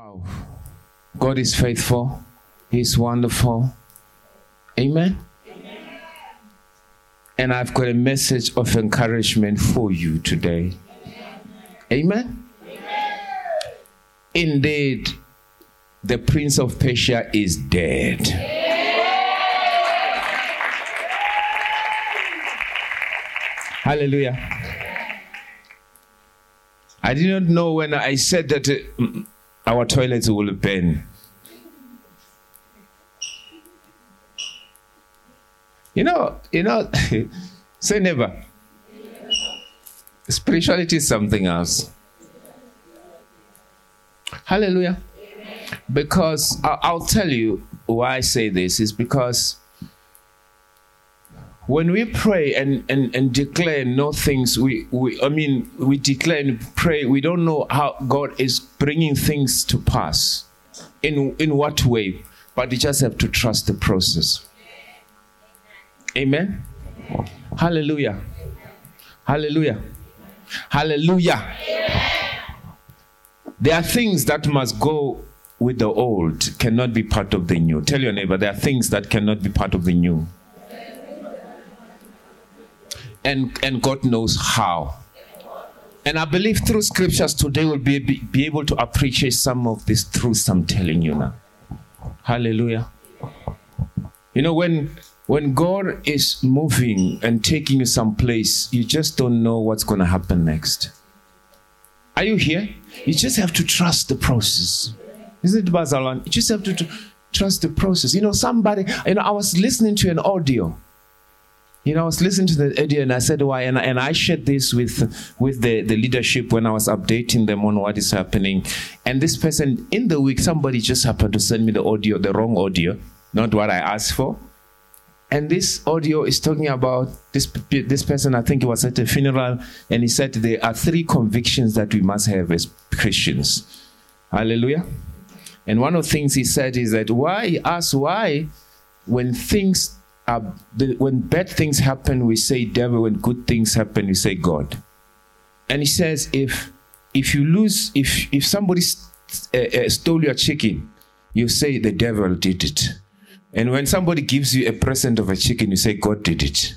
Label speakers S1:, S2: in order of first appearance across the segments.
S1: Wow. God is faithful. He's wonderful. Amen. Amen. And I've got a message of encouragement for you today. Amen. Indeed, the prince of Persia is dead. Hallelujah. I did not know when I said that uh, our toilets will burn. You know, you know, say never. Spirituality is something else. Hallelujah. Because I'll tell you why I say this is because when we pray and, and, and declare no things, we, we I mean we declare and pray, we don't know how God is bringing things to pass. In in what way? But we just have to trust the process. Amen. Hallelujah. Hallelujah. Hallelujah. There are things that must go with the old, cannot be part of the new. Tell your neighbor, there are things that cannot be part of the new. And, and God knows how. And I believe through scriptures today we'll be, be, be able to appreciate some of these truths I'm telling you now. Hallelujah. You know, when when God is moving and taking you someplace, you just don't know what's going to happen next. Are you here? You just have to trust the process. Isn't it, Bazalan? You just have to, to trust the process. You know, somebody, you know, I was listening to an audio. You know, I was listening to the audio and I said, why? And, and I shared this with, with the, the leadership when I was updating them on what is happening. And this person, in the week, somebody just happened to send me the audio, the wrong audio, not what I asked for. And this audio is talking about this, this person, I think it was at a funeral, and he said there are three convictions that we must have as Christians. Hallelujah. And one of the things he said is that why, asked why, when things are, when bad things happen, we say devil, when good things happen, we say God. And he says, if, if you lose, if, if somebody uh, uh, stole your chicken, you say the devil did it. And when somebody gives you a present of a chicken, you say, God did it.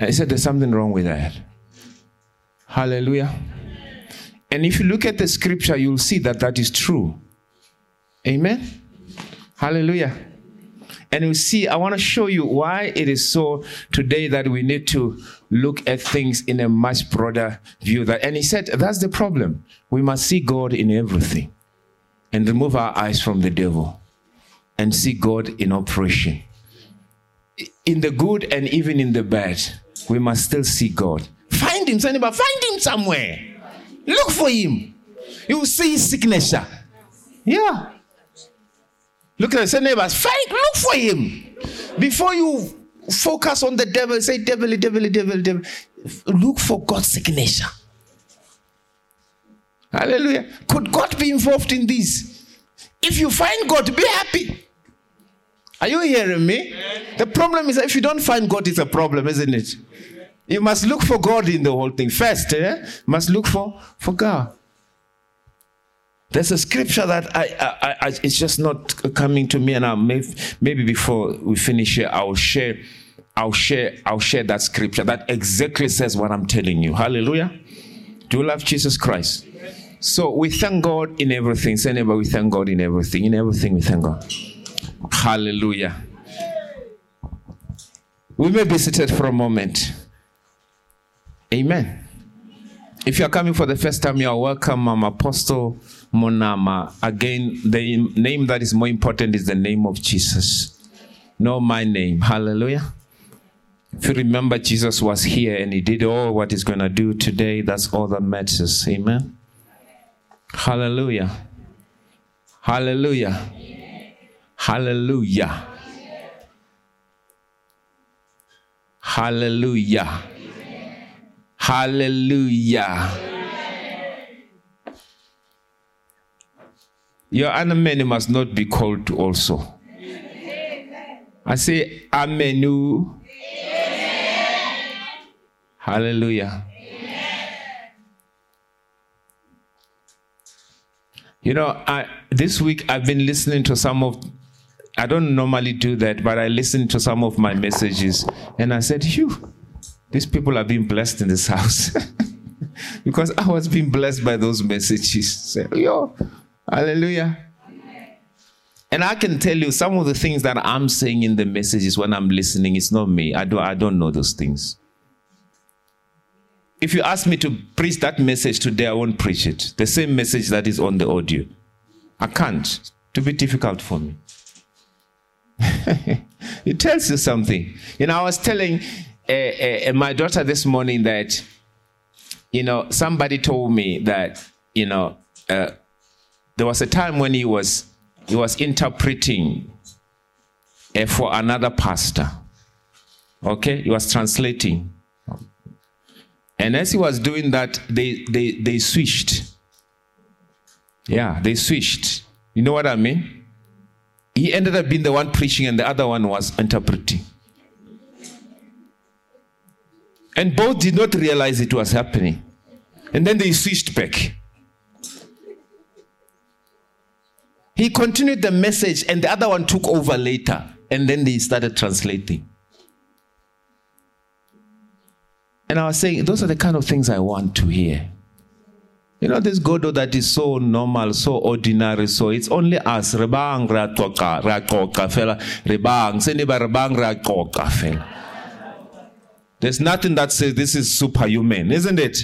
S1: I said, there's something wrong with that. Hallelujah. And if you look at the scripture, you'll see that that is true. Amen. Hallelujah. And you see, I want to show you why it is so today that we need to look at things in a much broader view. That, and he said, that's the problem. We must see God in everything and remove our eyes from the devil and see God in operation. In the good and even in the bad, we must still see God. Find him, anybody, find him somewhere. Look for him. You see his signature. Yeah. Look at the neighbors. Find, look for him. Before you focus on the devil, say devil, devil, devil, devil. Look for God's signature. Hallelujah. Could God be involved in this? If you find God, be happy. Are you hearing me? The problem is if you don't find God, it's a problem, isn't it? You must look for God in the whole thing. First, eh? Must look for, for God. There's a scripture that I, I, I, it's just not coming to me, and I may, maybe before we finish here, I'll share, I'll share, I'll share that scripture that exactly says what I'm telling you. Hallelujah. Do you love Jesus Christ? So we thank God in everything. Say, neighbor, we thank God in everything. In everything, we thank God. Hallelujah. We may be seated for a moment. Amen. If you are coming for the first time, you are welcome. I'm Apostle Monama. Again, the name that is more important is the name of Jesus. Know my name. Hallelujah. If you remember, Jesus was here and he did all what he's going to do today. That's all that matters. Amen. Hallelujah. Hallelujah. Hallelujah. Hallelujah. Hallelujah. Your amen must not be called also. I say amenu. Hallelujah. You know, I, this week I've been listening to some of, I don't normally do that, but I listened to some of my messages and I said, Phew, these people are being blessed in this house. because I was being blessed by those messages. Say, yo, hallelujah. And I can tell you some of the things that I'm saying in the messages when I'm listening, it's not me. I don't, I don't know those things. If you ask me to preach that message today, I won't preach it. The same message that is on the audio. I can't. To be difficult for me. it tells you something. You know, I was telling uh, uh, my daughter this morning that, you know, somebody told me that, you know, uh, there was a time when he was he was interpreting uh, for another pastor. Okay, he was translating. And as he was doing that, they they they switched. Yeah, they switched. You know what I mean? He ended up being the one preaching, and the other one was interpreting. And both did not realize it was happening. And then they switched back. He continued the message, and the other one took over later. And then they started translating. And I was saying, those are the kind of things I want to hear. You know, this Godo that is so normal, so ordinary, so it's only us. Rebang rakoka, fela, rebang, seniba rebang fela. There's nothing that says this is superhuman, isn't it?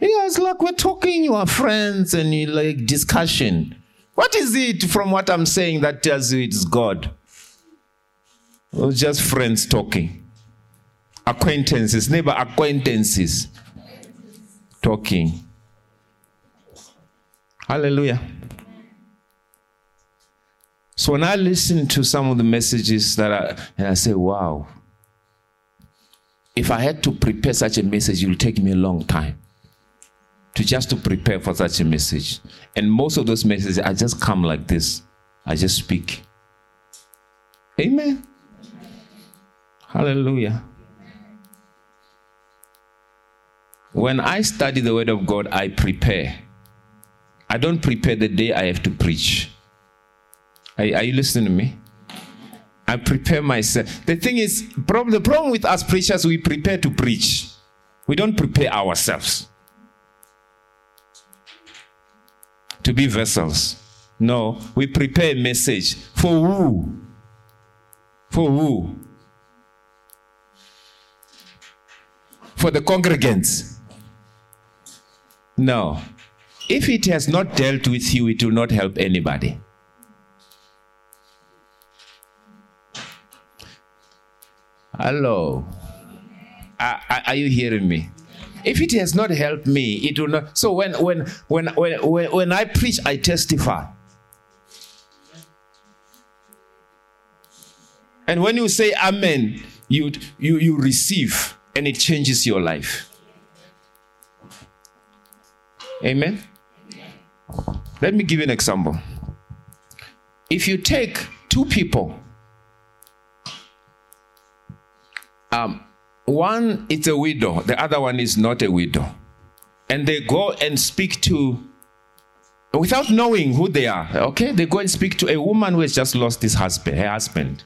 S1: Yeah, it's like we're talking, you are friends, and you like discussion. What is it from what I'm saying that tells you it's God? Well, just friends talking. Acquaintances, neighbor acquaintances talking. Hallelujah. So when I listen to some of the messages that I, and I say, wow, if I had to prepare such a message, it will take me a long time to just to prepare for such a message. And most of those messages, I just come like this. I just speak. Amen. Hallelujah. When I study the Word of God, I prepare. I don't prepare the day I have to preach. Are, are you listening to me? I prepare myself. The thing is, the problem with us preachers, we prepare to preach. We don't prepare ourselves. To be vessels. No, we prepare a message for who? For who? For the congregants. No. If it has not dealt with you, it will not help anybody. Hello. Are, are, you hearing me? If it has not helped me, it will not. So when when when when when, I preach, I testify. And when you say amen, you you you receive and it changes your life. Amen. Let me give you an example. If you take two people, um, one is a widow, the other one is not a widow. And they go and speak to, without knowing who they are, okay? They go and speak to a woman who has just lost his husband, her husband.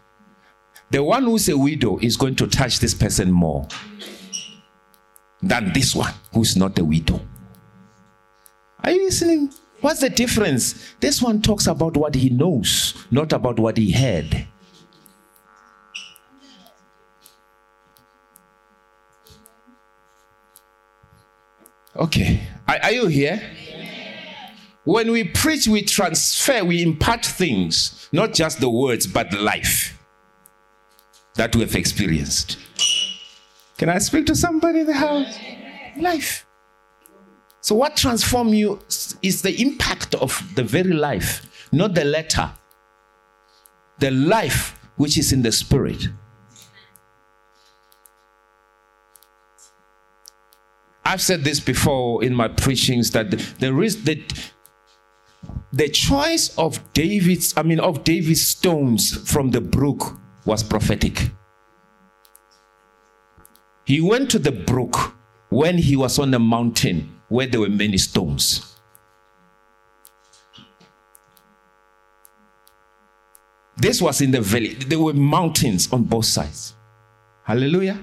S1: The one who's a widow is going to touch this person more than this one who's not a widow. Are you listening? What's the difference? This one talks about what he knows, not about what he heard. Okay. Are, are you here? When we preach, we transfer, we impart things, not just the words, but life that we have experienced. Can I speak to somebody in the house? Life. So, what transforms you is the impact of the very life, not the letter. The life which is in the spirit. I've said this before in my preachings that the the choice of David's, I mean, of David's stones from the brook was prophetic. He went to the brook when he was on the mountain where there were many stones. This was in the valley. There were mountains on both sides. Hallelujah.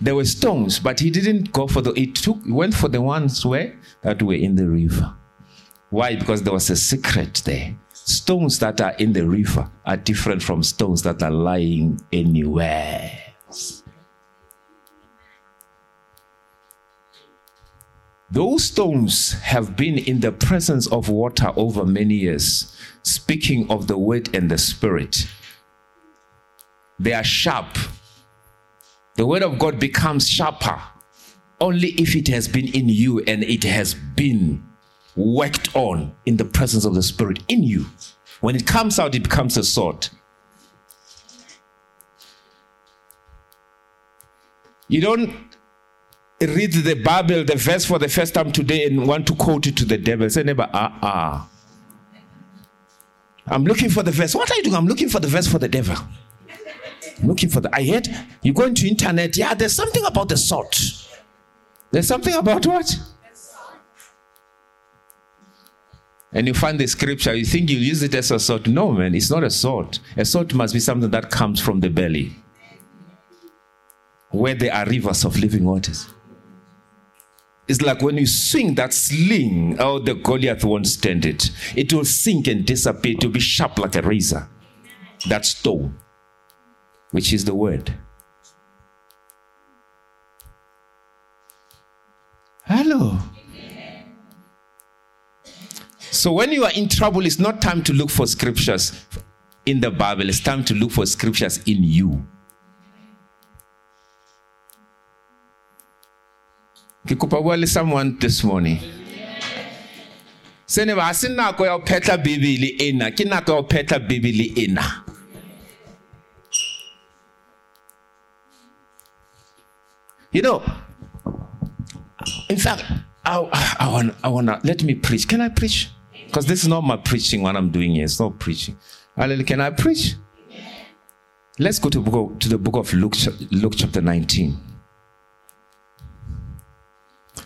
S1: There were stones, but he didn't go for the. He took he went for the ones where that were in the river. Why? Because there was a secret there. Stones that are in the river are different from stones that are lying anywhere. Those stones have been in the presence of water over many years, speaking of the word and the spirit. They are sharp. The word of God becomes sharper only if it has been in you and it has been worked on in the presence of the spirit in you. When it comes out, it becomes a sword. You don't read the Bible, the verse for the first time today, and want to quote it to the devil. Say, never, ah, ah. I'm looking for the verse. What are you doing? I'm looking for the verse for the devil. Looking for the. I heard you go into internet. Yeah, there's something about the sword. There's something about what? And you find the scripture, you think you use it as a sword. No, man, it's not a sword. A sword must be something that comes from the belly, where there are rivers of living waters. It's like when you swing that sling, oh, the Goliath won't stand it. It will sink and disappear. It will be sharp like a razor. That stone, which is the word. Hello. So when you are in trouble, it's not time to look for scriptures in the Bible, it's time to look for scriptures in you. le someone this morning se ne ba se nako ya phetla bibele ena ke nako ya phetla bibele ena you know in fact i, I want i want to let me preach. Can i preach? Because this is not my preaching what i'm doing here. It's not preaching. Can i preach? Let's go to, book, to the book of luke, luke chapter 19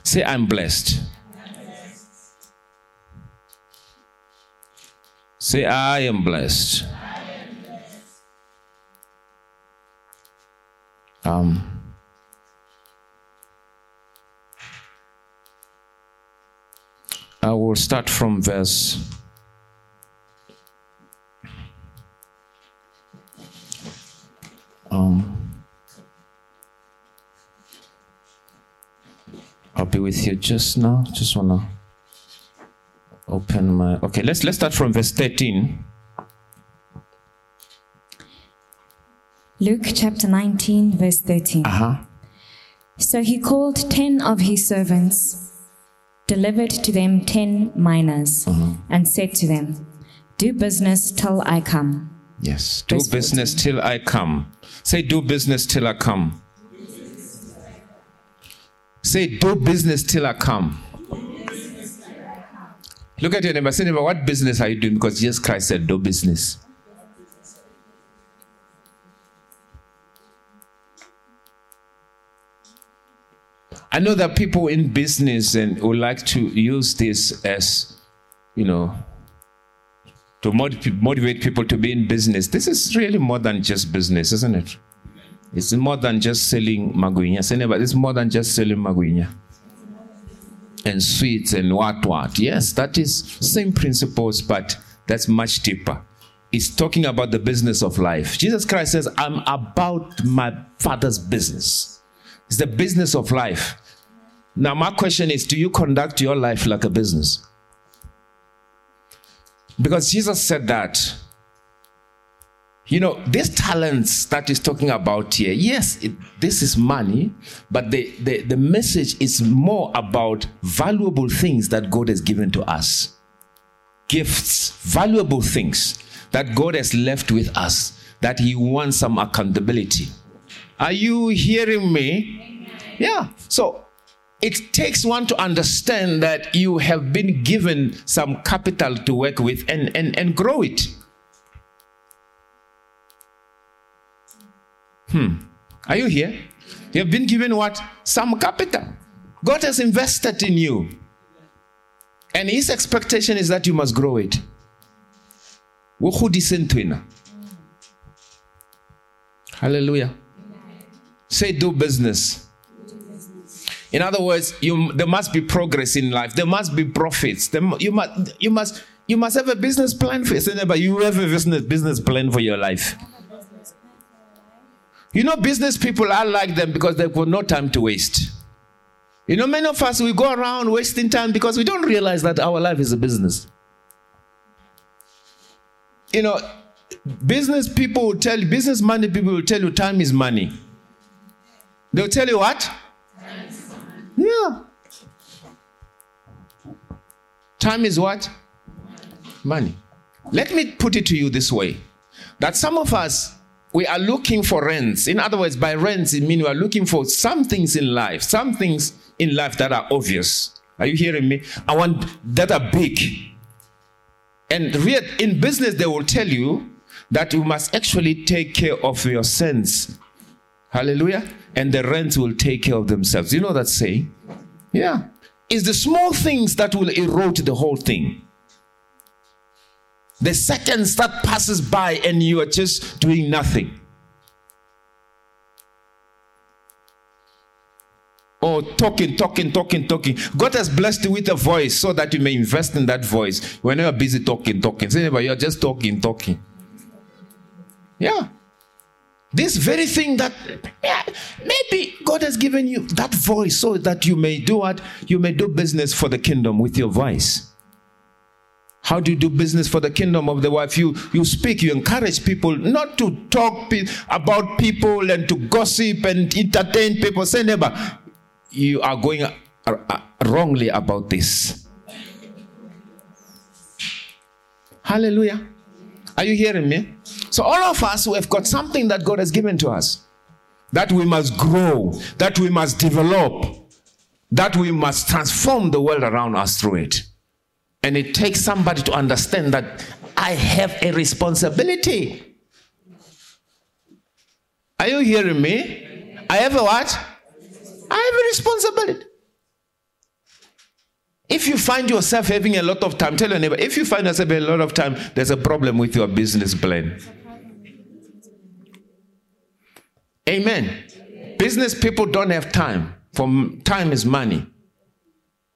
S1: Say, I'm blessed. Say, I am blessed. Um, I will start from verse. Um, I'll be with you just now. Just wanna open my okay, let's let's start from verse 13.
S2: Luke chapter 19, verse 13.
S1: Uh-huh.
S2: So he called ten of his servants, delivered to them ten minas, mm-hmm. and said to them, Do business till I come.
S1: Yes. Do
S2: Verse
S1: business till I come. Say do business till I come. Say do business till I come. Look at your neighbor. Say, neighbor, what business are you doing? Because Jesus Christ said, do business. I know that people in business and would like to use this as, you know, to motiv- motivate people to be in business. This is really more than just business, isn't it? It's more than just selling magwinya. It's more than just selling magwinya and sweets and what what. Yes, that is same principles, but that's much deeper. It's talking about the business of life. Jesus Christ says, I'm about my father's business. It's the business of life. Now, my question is, do you conduct your life like a business? Because Jesus said that you know, these talents that he's talking about here, yes, it, this is money, but the, the, the message is more about valuable things that God has given to us. Gifts, valuable things that God has left with us, that he wants some accountability. Are you hearing me? Yeah. So it takes one to understand that you have been given some capital to work with and, and, and grow it. Hmm. Are you here? You have been given what? Some capital. God has invested in you. And his expectation is that you must grow it. Hallelujah. Say, do business. In other words, you, there must be progress in life. There must be profits. There, you must, you must, you must have a business plan for yourself. You have a business business plan for your life. You know, business people are like them because they've got no time to waste. You know, many of us we go around wasting time because we don't realize that our life is a business. You know, business people will tell you, business money people will tell you time is money. They'll tell you what? Yeah. Time is what? Money. Let me put it to you this way that some of us, we are looking for rents. In other words, by rents, it means we are looking for some things in life, some things in life that are obvious. Are you hearing me? I want that are big. And in business, they will tell you that you must actually take care of your sins. Hallelujah. And the rents will take care of themselves. You know that saying? Yeah. It's the small things that will erode the whole thing. The seconds that passes by and you are just doing nothing. Or talking, talking, talking, talking. God has blessed you with a voice so that you may invest in that voice. When you're busy talking, talking. Say, you're just talking, talking. Yeah. This very thing that yeah, maybe God has given you that voice so that you may do what? You may do business for the kingdom with your voice. How do you do business for the kingdom of the wife? You, you speak, you encourage people not to talk pe- about people and to gossip and entertain people. Say, neighbor, you are going uh, uh, wrongly about this. Hallelujah. Are you hearing me? So, all of us who have got something that God has given to us, that we must grow, that we must develop, that we must transform the world around us through it. And it takes somebody to understand that I have a responsibility. Are you hearing me? I have a what? I have a responsibility. If you find yourself having a lot of time, tell your neighbor, if you find yourself having a lot of time, there's a problem with your business plan. Amen. Business people don't have time. For time is money.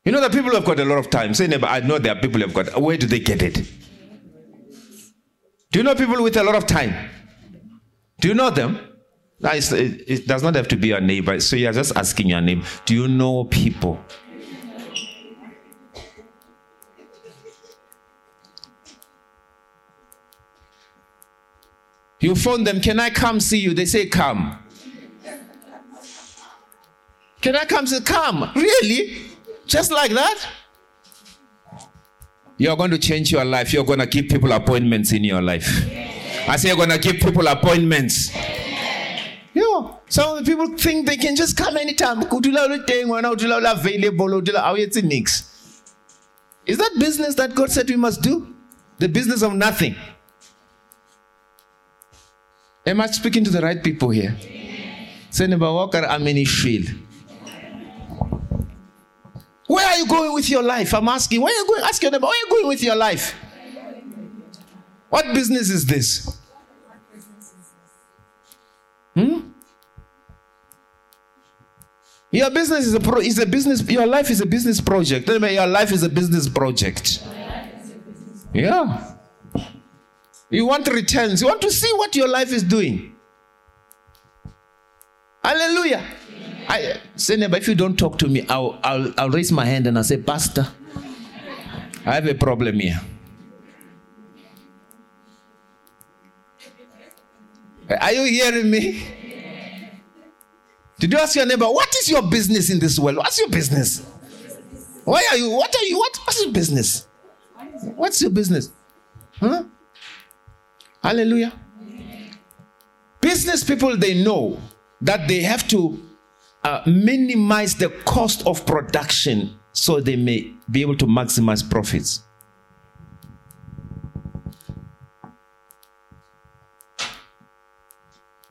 S1: You know that people have got a lot of time. Say neighbor, I know there are people who have got. Where do they get it? Do you know people with a lot of time? Do you know them? it does not have to be your neighbor. So you're just asking your name. Do you know people? You phone them, can I come see you? They say, come. Can I come? Say, come. Really? Just like that? You're going to change your life. You're going to give people appointments in your life. I say you're going to give people appointments. Yeah. Some of the people think they can just come anytime. available. Is that business that God said we must do? The business of nothing. Am I speaking to the right people here? Say, neighbor, Walker, I'm in field. Where are you going with your life? I'm asking. Where are you going? Ask your neighbor, where are you going with your life? What business is this? Hmm? Your business is a pro, is a business. Your life is a business project. Your life is a business project. Yeah. You want returns. You want to see what your life is doing. Hallelujah. I say neighbor, if you don't talk to me, I'll, I'll, I'll raise my hand and I'll say, Pastor, I have a problem here. Are you hearing me? Did you ask your neighbor, what is your business in this world? What's your business? Why are you? What are you? What, what's your business? What's your business? Huh? Hallelujah. Business people, they know that they have to uh, minimize the cost of production so they may be able to maximize profits.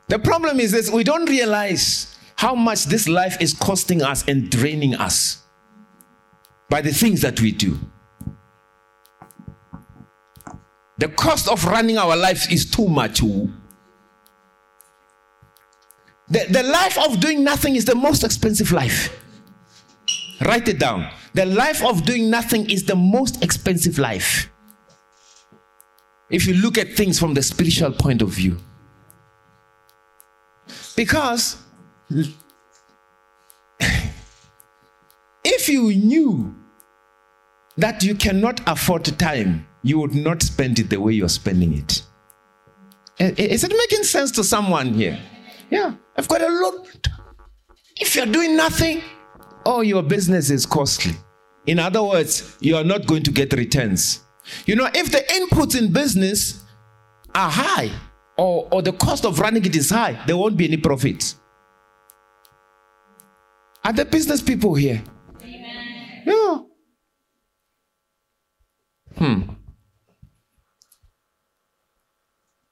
S1: The problem is this we don't realize how much this life is costing us and draining us by the things that we do. The cost of running our lives is too much. The, the life of doing nothing is the most expensive life. Write it down. The life of doing nothing is the most expensive life. If you look at things from the spiritual point of view. Because if you knew that you cannot afford time, you would not spend it the way you're spending it. Is it making sense to someone here? Yeah, I've got a lot. If you're doing nothing, oh, your business is costly. In other words, you are not going to get returns. You know, if the inputs in business are high or, or the cost of running it is high, there won't be any profit. Are the business people here? Amen. Yeah. Hmm.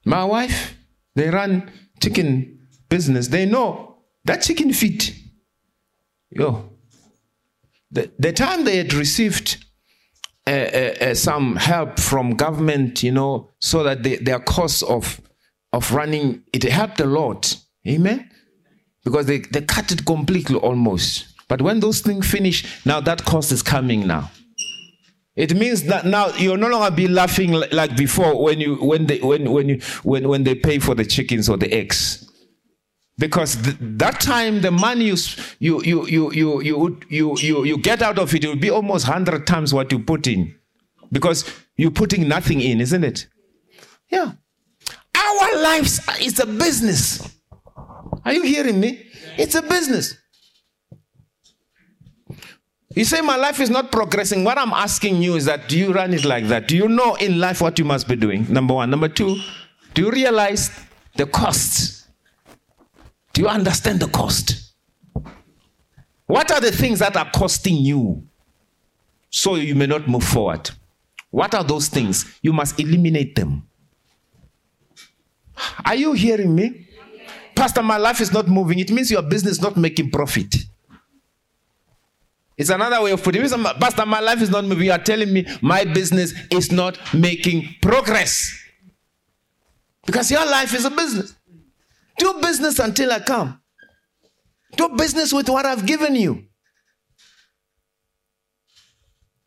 S1: My wife, they run chicken business. They know that chicken feet. Yo. The, the time they had received uh, uh, uh, some help from government, you know, so that they, their cost of of running it helped a lot. Amen. Because they, they cut it completely almost. But when those things finish, now that cost is coming now. It means that now you'll no longer be laughing like before when you when they when when you when when they pay for the chickens or the eggs. Because th- that time the money you you you you you you you you, you get out of it will be almost hundred times what you put in, because you're putting nothing in, isn't it? Yeah. Our lives is a business. Are you hearing me? It's a business. You say my life is not progressing. What I'm asking you is that do you run it like that? Do you know in life what you must be doing? Number one. Number two, do you realize the cost? Do you understand the cost? What are the things that are costing you so you may not move forward? What are those things? You must eliminate them. Are you hearing me? Pastor, my life is not moving. It means your business is not making profit. It's another way of putting it. Pastor, my life is not moving. You are telling me my business is not making progress. Because your life is a business. Do business until I come. Do business with what I've given you.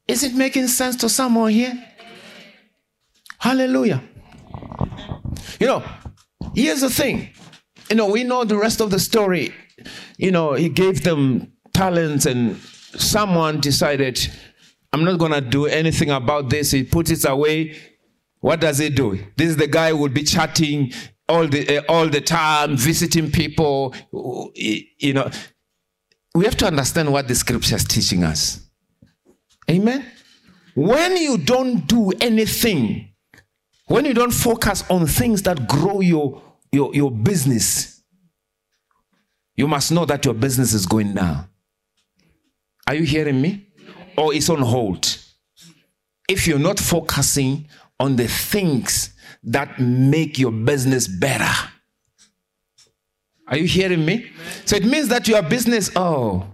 S1: Is it making sense to someone here? Hallelujah. You know, here's the thing. You know, we know the rest of the story. You know, he gave them talents and someone decided, I'm not going to do anything about this. He puts it away. What does he do? This is the guy who will be chatting all the uh, all the time, visiting people. You know, we have to understand what the scripture is teaching us. Amen. When you don't do anything, when you don't focus on things that grow your your, your business, you must know that your business is going down. Are you hearing me? Or it's on hold. If you're not focusing on the things that make your business better. Are you hearing me? So it means that your business, oh,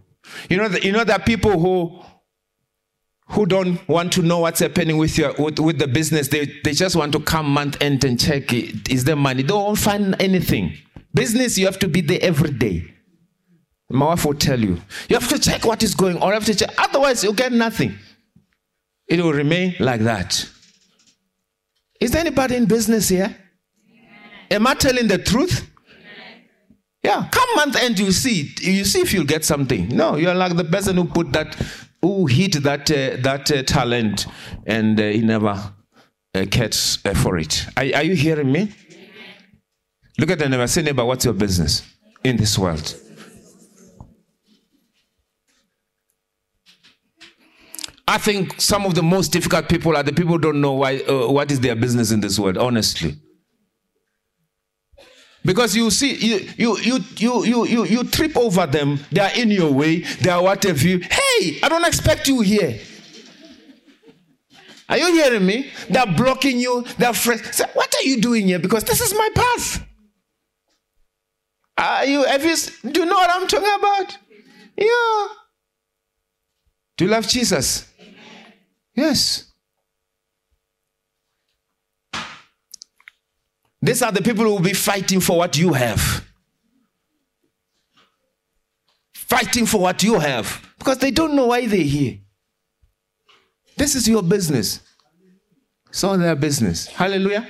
S1: you know, you know that people who who don't want to know what's happening with your with, with the business. They they just want to come month end and check it. Is there money? They won't find anything. Business, you have to be there every day. My wife will tell you. You have to check what is going on. You have to check. Otherwise, you'll get nothing. It will remain like that. Is there anybody in business here? Am I telling the truth? Yeah, come month end, you see, you see if you'll get something. No, you're like the person who put that, who hit that uh, that uh, talent, and uh, he never uh, gets uh, for it. Are, are you hearing me? Look at the neighbor. Say, neighbor, what's your business in this world? I think some of the most difficult people are the people who don't know why, uh, what is their business in this world, honestly. Because you see, you, you, you, you, you, you, trip over them, they are in your way, they are whatever you. Hey, I don't expect you here. Are you hearing me? They're blocking you, they're afraid. So what are you doing here? Because this is my path. Are you, have you, do you know what I'm talking about? Yeah. Do you love Jesus? Yes. These are the people who will be fighting for what you have. fighting for what you have because they don't know why they're here. This is your business. It's all their business. Hallelujah.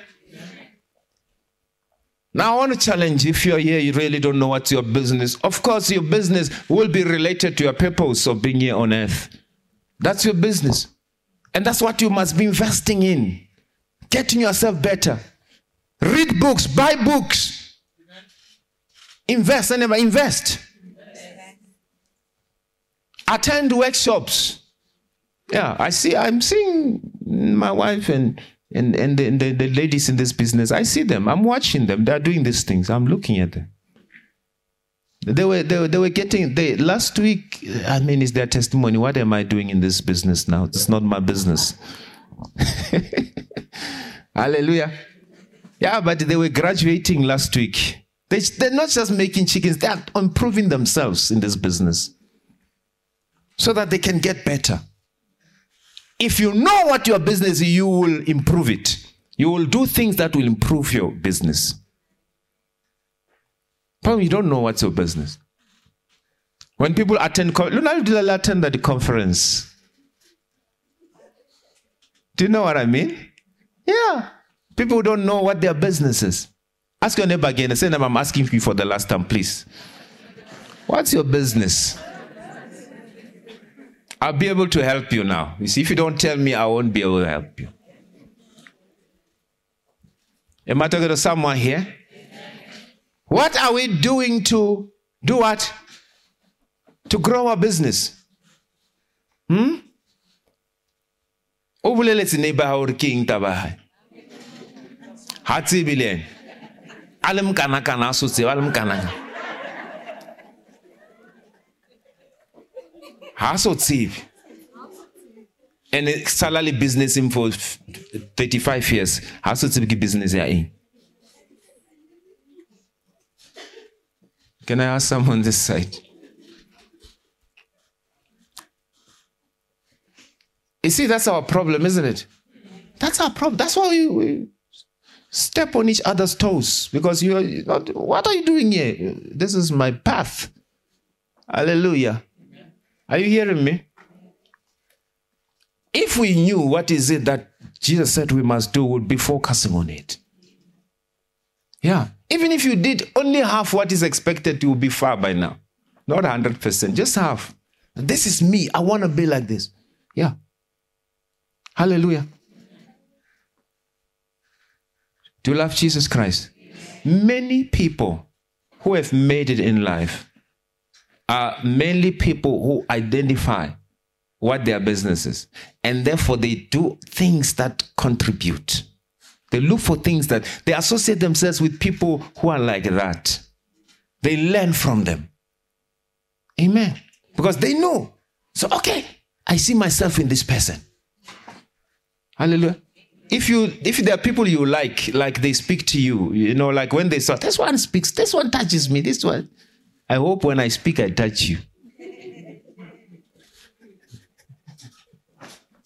S1: Now, I want to challenge if you're here, you really don't know what's your business. Of course, your business will be related to your purpose of being here on earth. That's your business. And that's what you must be investing in. Getting yourself better. Read books, buy books. Invest, and never invest. Attend workshops. Yeah, I see, I'm seeing my wife and and, and the, the, the ladies in this business. I see them. I'm watching them. They're doing these things. I'm looking at them. They were, they they were getting, they, last week, I mean, is their testimony. What am I doing in this business now? It's not my business. Hallelujah. Yeah, but they were graduating last week. They, they're not just making chickens, they're improving themselves in this business so that they can get better. If you know what your business is, you will improve it. You will do things that will improve your business. Probably you don't know what's your business. When people attend, Luna did attend the conference. Do you know what I mean? Yeah. People don't know what their business is. Ask your neighbor again. Say, I'm asking you for the last time, please. What's your business? I'll be able to help you now. You see, if you don't tell me, I won't be able to help you. Am I talking to someone here? What are we doing to do what? To grow our business. Hmm? o boleletse neighbor ga gore ke eng tabagae ga tsebe le ene a le mokana-kana a so tseba a le mokana-kana ga a so tsebe and sala le business in for 35 years ga a so tsebe ke business ya eng Can I ask someone this side? You see, that's our problem, isn't it? That's our problem. That's why we, we step on each other's toes because you are not, what are you doing here? This is my path. Hallelujah. Are you hearing me? If we knew what is it that Jesus said we must do, we'd be focusing on it. Yeah. Even if you did only half what is expected, you will be far by now. Not 100%, just half. This is me. I want to be like this. Yeah. Hallelujah. Do you love Jesus Christ? Many people who have made it in life are mainly people who identify what their business is. And therefore, they do things that contribute. They look for things that they associate themselves with people who are like that. They learn from them. Amen. Because they know. So, okay, I see myself in this person. Hallelujah. If you if there are people you like, like they speak to you, you know, like when they say, this one speaks, this one touches me, this one. I hope when I speak, I touch you.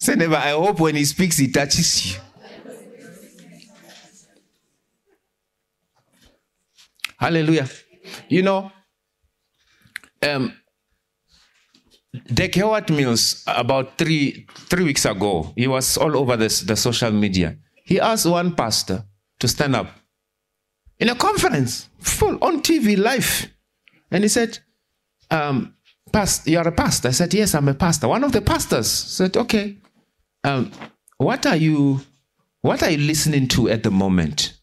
S1: Say never, I hope when he speaks, he touches you. Hallelujah. You know, um, Dag Heward-Mills, about three three weeks ago, he was all over this, the social media. He asked one pastor to stand up in a conference, full on TV, live, and he said, um, "Pastor, you are a pastor." I said, "Yes, I'm a pastor." One of the pastors said, "Okay, um, what are you, what are you listening to at the moment?"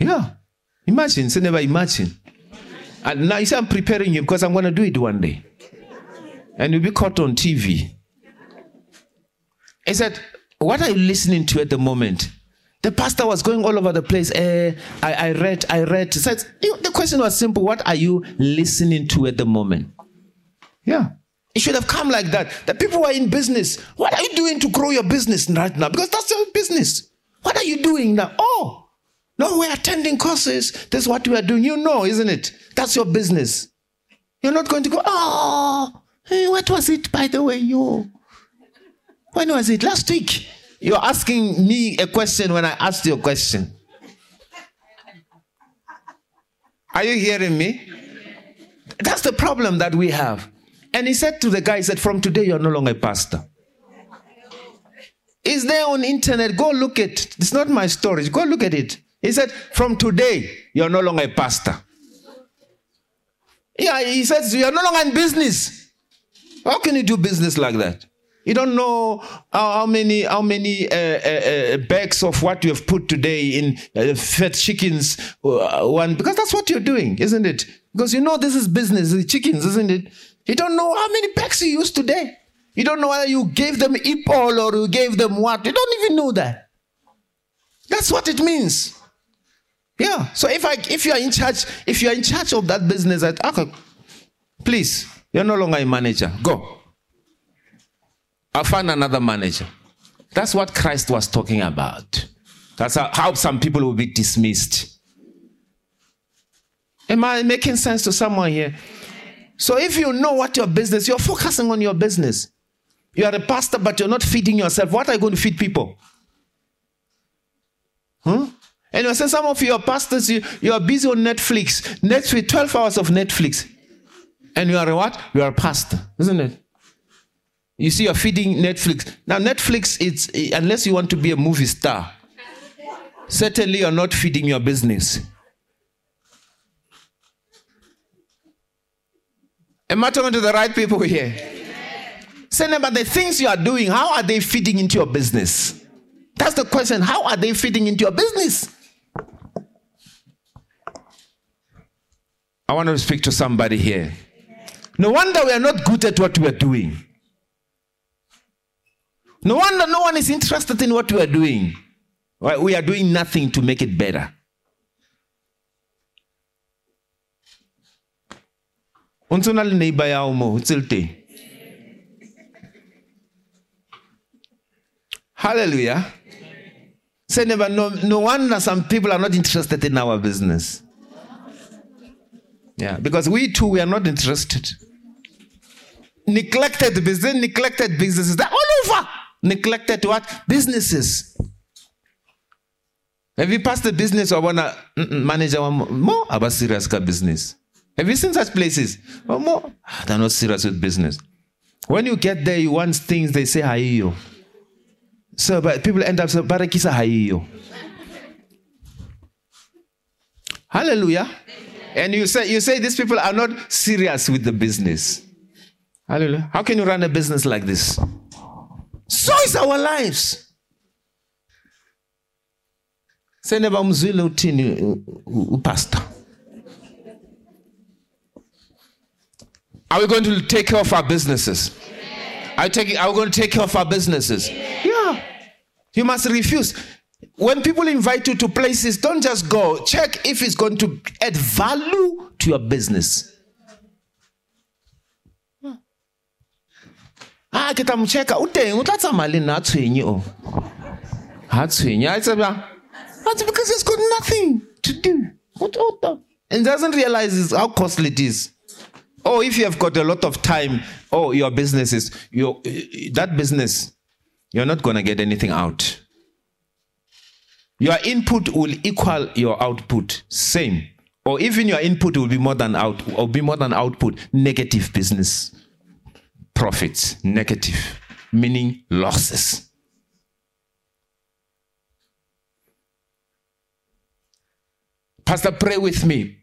S1: Yeah, imagine, say never imagine. And now you say I'm preparing you because I'm going to do it one day and you'll be caught on TV. He said, What are you listening to at the moment? The pastor was going all over the place. Uh, I, I read, I read. Said, the question was simple. What are you listening to at the moment? Yeah. It should have come like that. The people who are in business, what are you doing to grow your business right now? Because that's your business. What are you doing now? Oh, no, we're attending courses. That's what we are doing. You know, isn't it? That's your business. You're not going to go, oh, Hey, what was it, by the way? You, when was it? Last week. You're asking me a question when I asked you a question. Are you hearing me? That's the problem that we have. And he said to the guy, he said, From today, you're no longer a pastor. Is there on internet? Go look at it. It's not my story. Go look at it. He said, From today, you're no longer a pastor. Yeah, he says, You're no longer in business. How can you do business like that? You don't know how, how many how many uh, uh, uh, bags of what you have put today in uh, fed chickens uh, one because that's what you're doing, isn't it? Because you know this is business, the chickens, isn't it? You don't know how many bags you use today. You don't know whether you gave them ipol or you gave them what. You don't even know that. That's what it means. Yeah. So if I if you are in charge, if you are in charge of that business, at okay, please, you're no longer a manager. Go. I'll find another manager. That's what Christ was talking about. That's how, some people will be dismissed. Am I making sense to someone here? So if you know what your business, you're focusing on your business. You are a pastor, but you're not feeding yourself. What are you going to feed people? Huh? And you say some of your pastors, you, you are busy on Netflix. Netflix, 12 hours of Netflix. And you are what? You are a pastor, isn't it? You see, you're feeding Netflix. Now, Netflix, it's unless you want to be a movie star, certainly you're not feeding your business. Am I talking to the right people here? Say, but the things you are doing, how are they feeding into your business? That's the question. How are they feeding into your business? I want to speak to somebody here. No wonder we are not good at what we are doing. No wonder no one is interested in what we are doing. We are doing nothing to make it better. Neighbor. Hallelujah. Say never no, no wonder some people are not interested in our business. Yeah, because we too we are not interested. Neglected business, neglected businesses, they're all over neglected what? Businesses. Have you passed the business or wanna manage manager more about serious business? Have you seen such places? Well, more ah, they're not serious with business. When you get there, you want things, they say haiyo. So but people end up saying barakisa haiyo. Hallelujah. And you say you say these people are not serious with the business. Hallelujah. How can you run a business like this? So is our lives. seneba umzwile uthini upastor Are we going to take care of our businesses? Are, taking, are we going to take care of our businesses? Yeah. You must refuse. When people invite you to places, don't just go. Check if it's going to add value to your business. ah ke tla mo checka. O teng o tla tsamaya le nna a tshwenye o. Ha tshwenye a tseba that's because it's got nothing to do and doesn't realize how costly it is. Oh if you have got a lot of time oh your business is your that business you're not going to get anything out your input will equal your output same or even your input will be more than out or be more than output negative business profits, negative, meaning losses. Pastor, pray with me.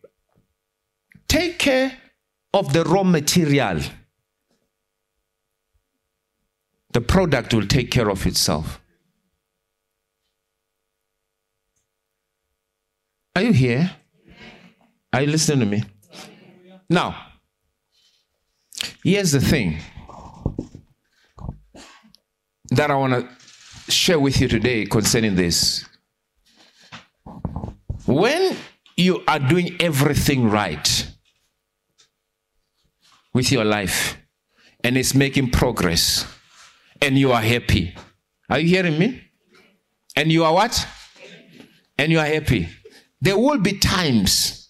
S1: Take care of the raw material. The product will take care of itself. Are you here? Are you listening to me? Now, here's the thing that I want to share with you today concerning this. When you are doing everything right with your life and it's making progress and you are happy, are you hearing me? And you are what? And you are happy. There will be times,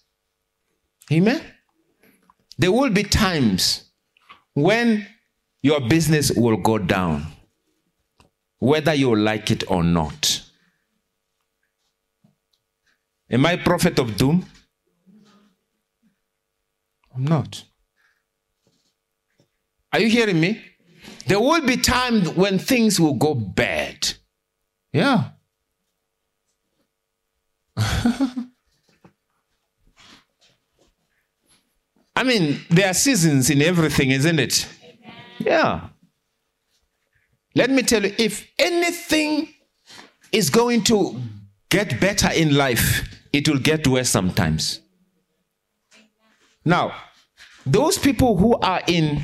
S1: amen? There will be times when your business will go down whether you like it or not. Am I prophet of doom? I'm not. Are you hearing me? There will be times when things will go bad. Yeah. I mean, there are seasons in everything, isn't it? Yeah. Let me tell you if anything is going to get better in life, it will get worse sometimes. Now, those people who are in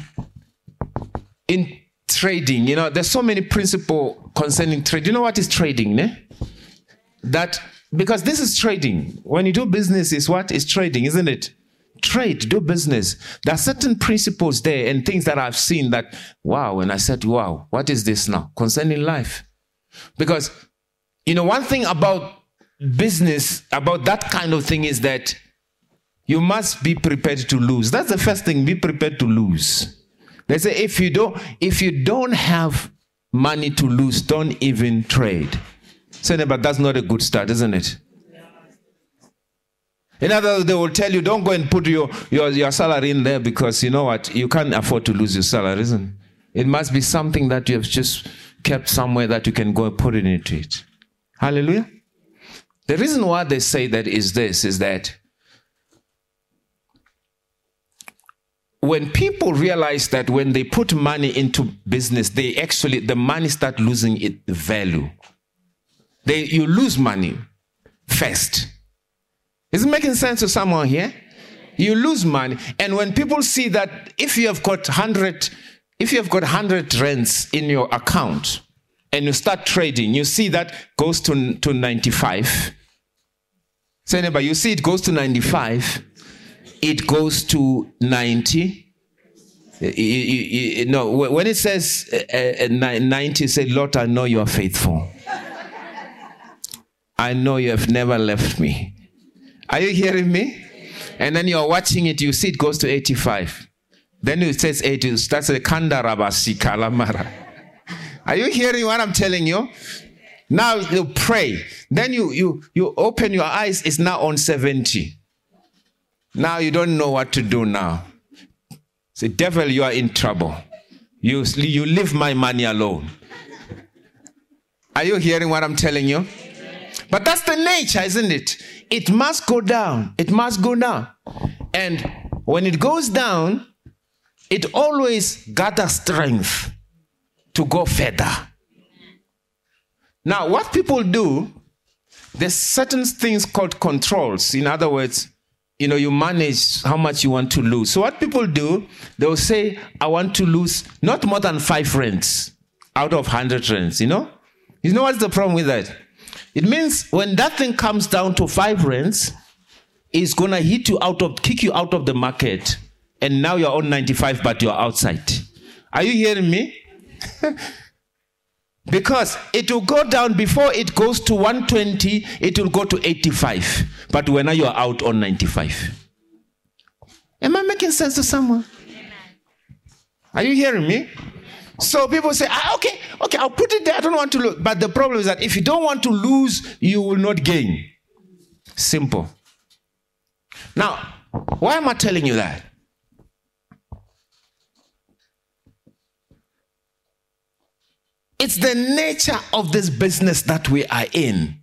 S1: in trading, you know, there's so many principle concerning trade. You know what is trading, ne? That because this is trading. When you do business, is what is trading, isn't it? Trade, do business. There are certain principles there and things that I've seen that wow, and I said, wow, what is this now concerning life? Because you know, one thing about business, about that kind of thing is that you must be prepared to lose. That's the first thing, be prepared to lose. They say if you don't if you don't have money to lose, don't even trade. So, but that's not a good start, isn't it? In other words, they will tell you, don't go and put your, your, your salary in there because you know what? You can't afford to lose your salary, isn't it? It must be something that you have just kept somewhere that you can go and put it into it. Hallelujah. The reason why they say that is this is that when people realize that when they put money into business, they actually the money start losing its value. They you lose money first. Is it making sense to someone here? You lose money, and when people see that if you have got hundred, if you have got hundred rands in your account, and you start trading, you see that goes to to ninety five. Say neighbor, you see it goes to ninety five it goes to 90. You, you, you, no, when it says uh, uh, 90, say, Lord, I know you are faithful. I know you have never left me. Are you hearing me? And then you're watching it, you see it goes to 85. Then it says 80, that's a kandarabasi kalamara. Are you hearing what I'm telling you? Now you pray. Then you you you open your eyes, it's now on 70. Now you don't know what to do now. Say, devil, you are in trouble. You, you leave my money alone. Are you hearing what I'm telling you? But that's the nature, isn't it? It must go down. It must go down. And when it goes down, it always gathers strength to go further. Now, what people do, there's certain things called controls. In other words, you know, you manage how much you want to lose. So what people do, they'll say, I want to lose not more than five rands out of 100 rands, you know? You know what's the problem with that? It means when that thing comes down to five rands, it's gonna hit you out of, kick you out of the market. And now you're on 95, but you're outside. Are you hearing me? Because it will go down before it goes to 120, it will go to 85. But when are you are out on 95? Am I making sense to someone? Are you hearing me? So people say, ah, okay, okay, I'll put it there. I don't want to lose. But the problem is that if you don't want to lose, you will not gain. Simple. Now, why am I telling you that? It's the nature of this business that we are in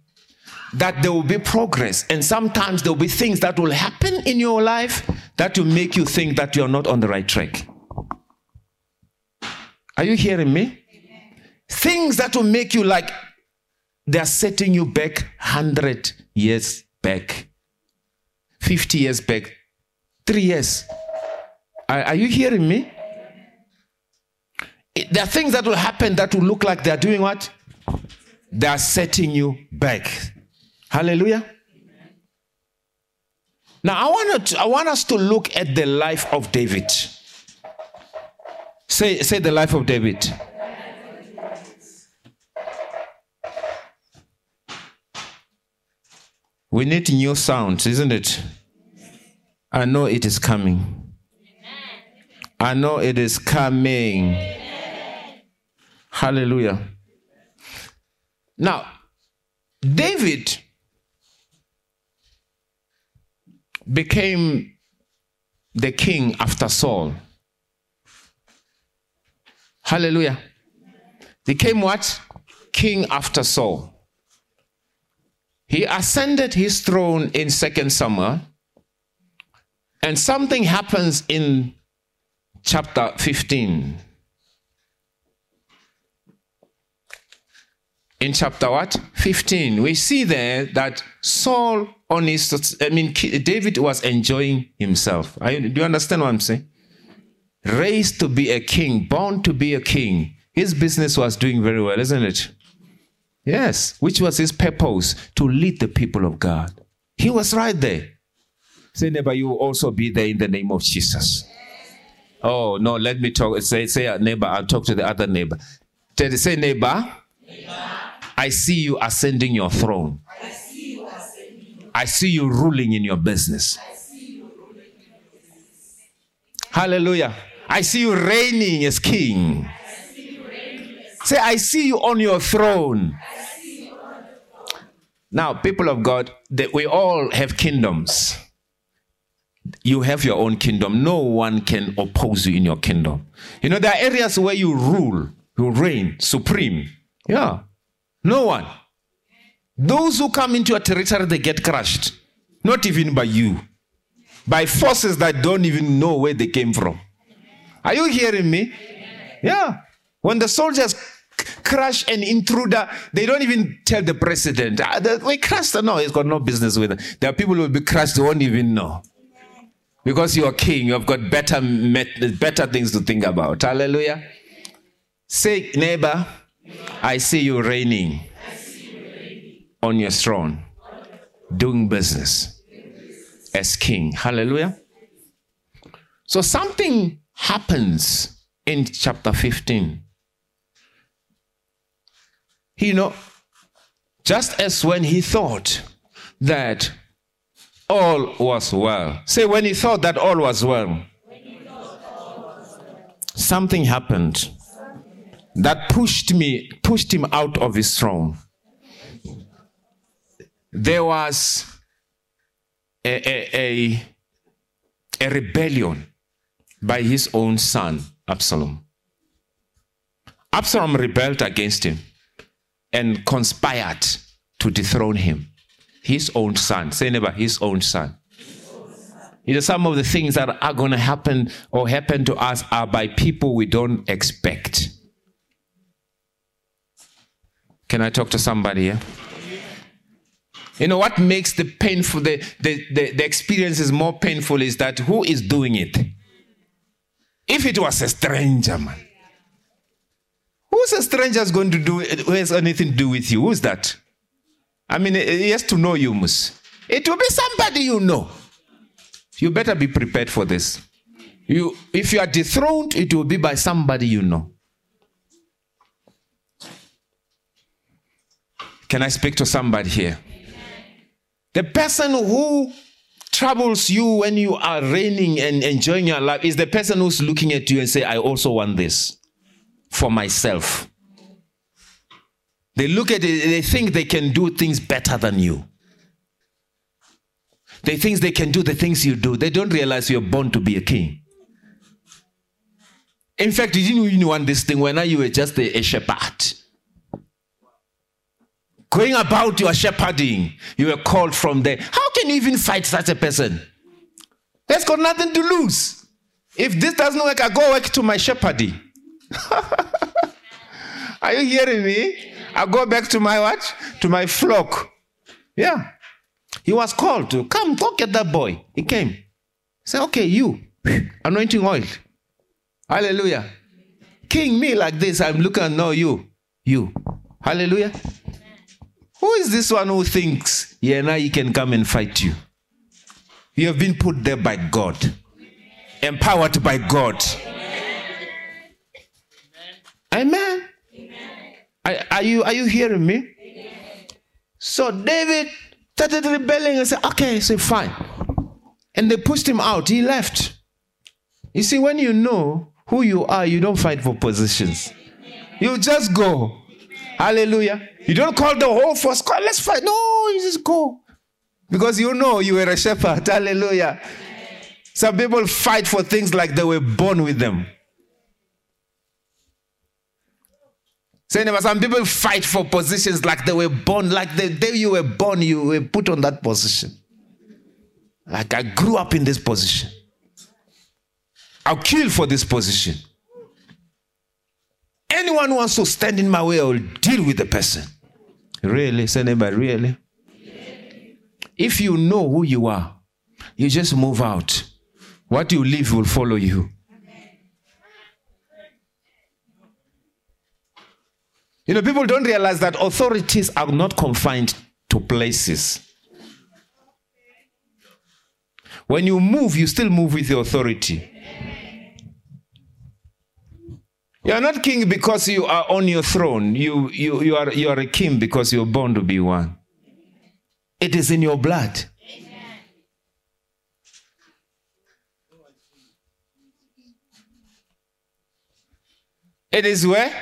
S1: that there will be progress, and sometimes there will be things that will happen in your life that will make you think that you're not on the right track. Are you hearing me? Things that will make you like they're setting you back 100 years back, 50 years back, three years. Are, are you hearing me? there are things that will happen that will look like they're doing what? They are setting you back. Hallelujah. Now I want to, I want us to look at the life of David. Say say the life of David. We need new sounds, isn't it? I know it is coming. I know it is coming. Hallelujah. Now, David became the king after Saul. Hallelujah. Became what? King after Saul. He ascended his throne in 2 Samuel, and something happens in chapter 15. In chapter what? 15, we see there that Saul on his, I mean, David was enjoying himself. do you understand what I'm saying? Raised to be a king, born to be a king. His business was doing very well, isn't it? Yes, which was his purpose to lead the people of God. He was right there. Say, neighbor, you will also be there in the name of Jesus. Oh, no, let me talk. Say, say, neighbor, I'll talk to the other neighbor. Tell, say, neighbor, neighbor, I see you ascending your throne. I see you, ascending. I see you ruling in your business. Hallelujah. I see you reigning as king. Say, I see you on your throne. Now, people of God, that we all have kingdoms. You have your own kingdom. No one can oppose you in your kingdom. You know, there are areas where you rule, you reign supreme. Yeah. No one. Those who come into your territory, they get crushed. Not even by you. By forces that don't even know where they came from. Are you hearing me? Yeah. When the soldiers crush an intruder, they don't even tell the president. Ah, we crushed. No, he's got no business with it. There are people who will be crushed who won't even know. Because you're king, you've got better, better things to think about. Hallelujah. Say, neighbor, I see you reigning on your throne, doing business as king. Hallelujah. So something happens in chapter 15 you know, just as when he thought that all was well. Say, when he thought that all was well, something happened that pushed me, pushed him out of his throne. There was a, a, a, a rebellion by his own son, Absalom. Absalom rebelled against him and conspired to dethrone him. His own son. Say never, his own son. You know, some of the things that are going to happen or happen to us are by people we don't expect. Can I talk to somebody here? You know what makes the painful, the, the, the, the experience is more painful is that who is doing it? If it was a stranger, man. Who's a stranger is going to do, who has anything to do with you? Who's that? I mean, eh, eh, he has to know you, Mus. It will be somebody you know. You better be prepared for this. You, if you are dethroned, it will be by somebody you know. Can I speak to somebody here? The person who troubles you when you are reigning and enjoying your life is the person who's looking at you and say, I also want this for myself. They look at it, they think they can do things better than you. They think they can do the things you do. They don't realize you're born to be a king. In fact, you didn't even want this thing when you were just a, a shepherd. Going about your shepherding, you were called from there. How can you even fight such a person? There's got nothing to lose. If this doesn't work, I go work to my shepherding. Are you hearing me? I go back to my what? To my flock. Yeah. He was called to come, go get that boy. He came. Say, okay, you, anointing oil. Hallelujah. King me like this, I'm looking, no, you. You. Hallelujah. Who is this one who thinks, yeah, now he can come and fight you? You have been put there by God, empowered by God. Amen. Amen. Are, are, you are you hearing me? Amen. So David started rebelling and said, okay, say fine. And they pushed him out. He left. You see, when you know who you are, you don't fight for positions. You just go. Hallelujah. You don't call the whole force, call, let's fight. No, you just go. Because you know you were a shepherd. Hallelujah. Some people fight for things like they were born with them. Say never. Some people fight for positions like they were born, like the day you were born, you were put on that position. Like I grew up in this position. I'll kill for this position. Anyone wants to stand in my way, I will deal with the person. Really? Say neighbor, really? If you know who you are, you just move out. What you leave will follow you. You know, people don't realize that authorities are not confined to places. When you move, you still move with the authority. You are not king because you are on your throne. You, you, you, are, you are a king because you're born to be one. It is in your blood. Amen. It is where?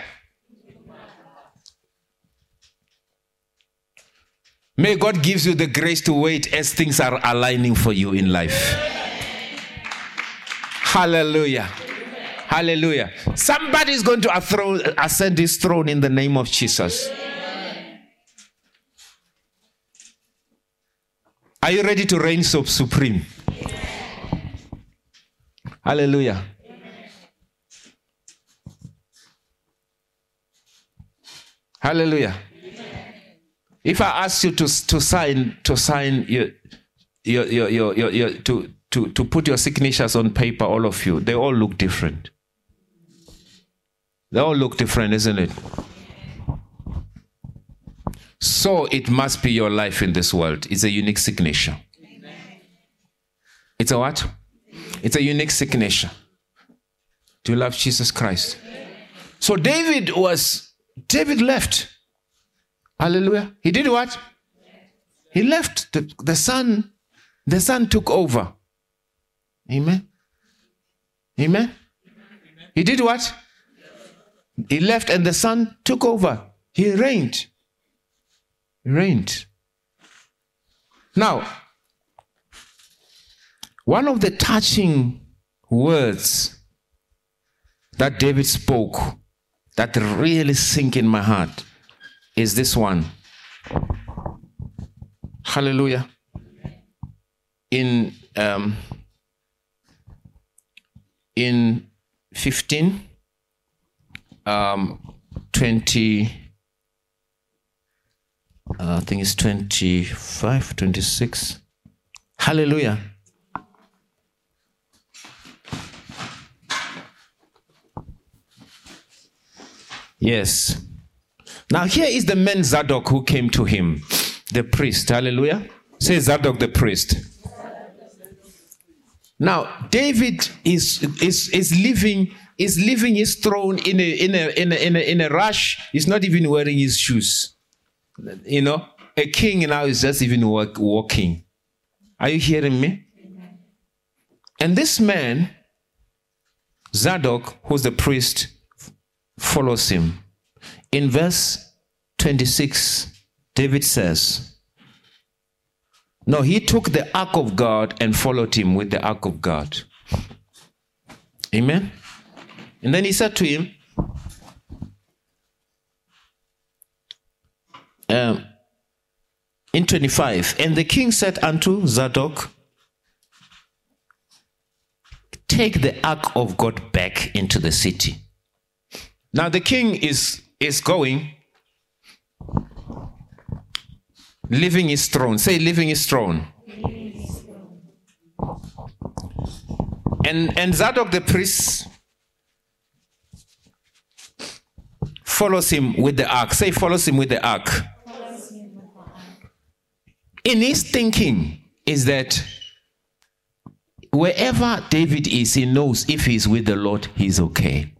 S1: May God gives you the grace to wait as things are aligning for you in life. Hallelujah. Hallelujah. Somebody is going to ascend his throne in the name of Jesus. Are you ready to reign so supreme? Hallelujah. Hallelujah. If I ask you to, to sign to sign your your, your, your, your, your to, to, to put your signatures on paper, all of you, they all look different. They all look different, isn't it? So it must be your life in this world. It's a unique signature. It's a what? It's a unique signature. Do you love Jesus Christ? So David was David left. Hallelujah. He did what? He left. The, the son, the son took over. Amen. Amen. He did what? He left and the son took over. He reigned. He reigned. Now, one of the touching words that David spoke that really sink in my heart is this one. Hallelujah. In um, in 15 um, 20 uh, I think it's 25 26 Hallelujah. Yes. Now, here is the man Zadok who came to him, the priest. Hallelujah. Say Zadok the priest. Now, David is, is, is living is leaving his throne in a, in, a, in, a, in, a, in a rush. He's not even wearing his shoes. You know, a king now is just even walk, walking. Are you hearing me? And this man, Zadok, who's the priest, follows him. In verse 26, David says, No, he took the ark of God and followed him with the ark of God. Amen. And then he said to him, um, in 25, and the king said unto Zadok, Take the ark of God back into the city. Now the king is is going, leaving his throne. Say, leaving his throne. And, and Zadok the priest follows him with the ark. Say, follows him with the ark. In his thinking, is that wherever David is, he knows if he's with the Lord, he's okay.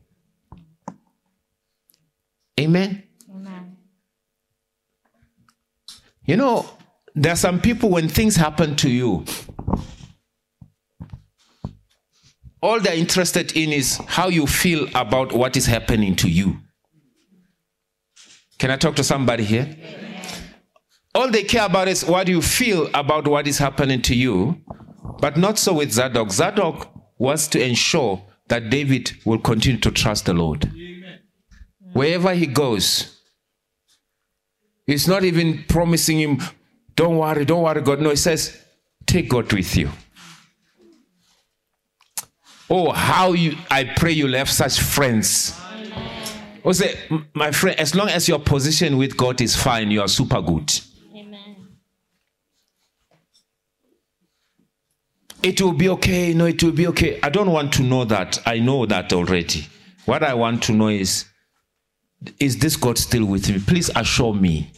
S1: Amen. Amen. You know, there are some people when things happen to you, all they're interested in is how you feel about what is happening to you. Can I talk to somebody here? All they care about is what you feel about what is happening to you, but not so with Zadok. Zadok was to ensure that David will continue to trust the Lord. wherever he goes. He's not even promising him, don't worry, don't worry, God. No, he says, take God with you. Oh, how you I pray you'll have such friends. Say, my friend, as long as your position with God is fine, you are super good. Amen. It will be okay. No, it will be okay. I don't want to know that. I know that already. What I want to know is, is this God still with me? Please assure me.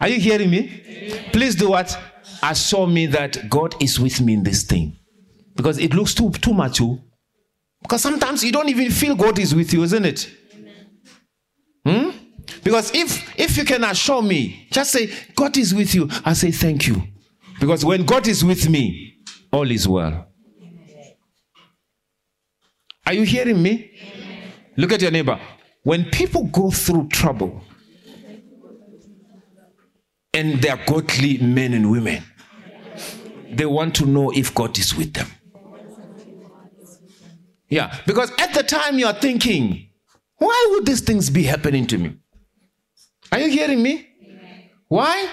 S1: Are you hearing me? Please do what? Assure me that God is with me in this thing. Because it looks too too much. Oh. Because sometimes you don't even feel God is with you, isn't it? Hmm? Because if if you can assure me, just say, God is with you, I say thank you. Because when God is with me, all is well. Are you hearing me? Look at your neighbor. When people go through trouble, and they are godly men and women, they want to know if God is with them. Yeah, because at the time you are thinking, why would these things be happening to me? Are you hearing me? Why?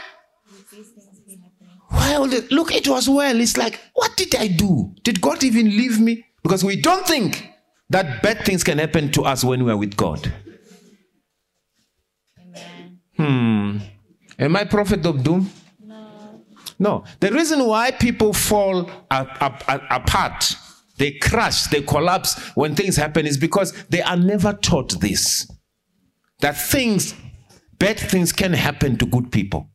S1: Why would it, look, it was well. It's like, what did I do? Did God even leave me? Because we don't think that bad things can happen to us when we are with God. Amen. Hmm. Am I prophet of doom? No. No. The reason why people fall apart they crash, they collapse when things happen is because they are never taught this. That things, bad things can happen to good people.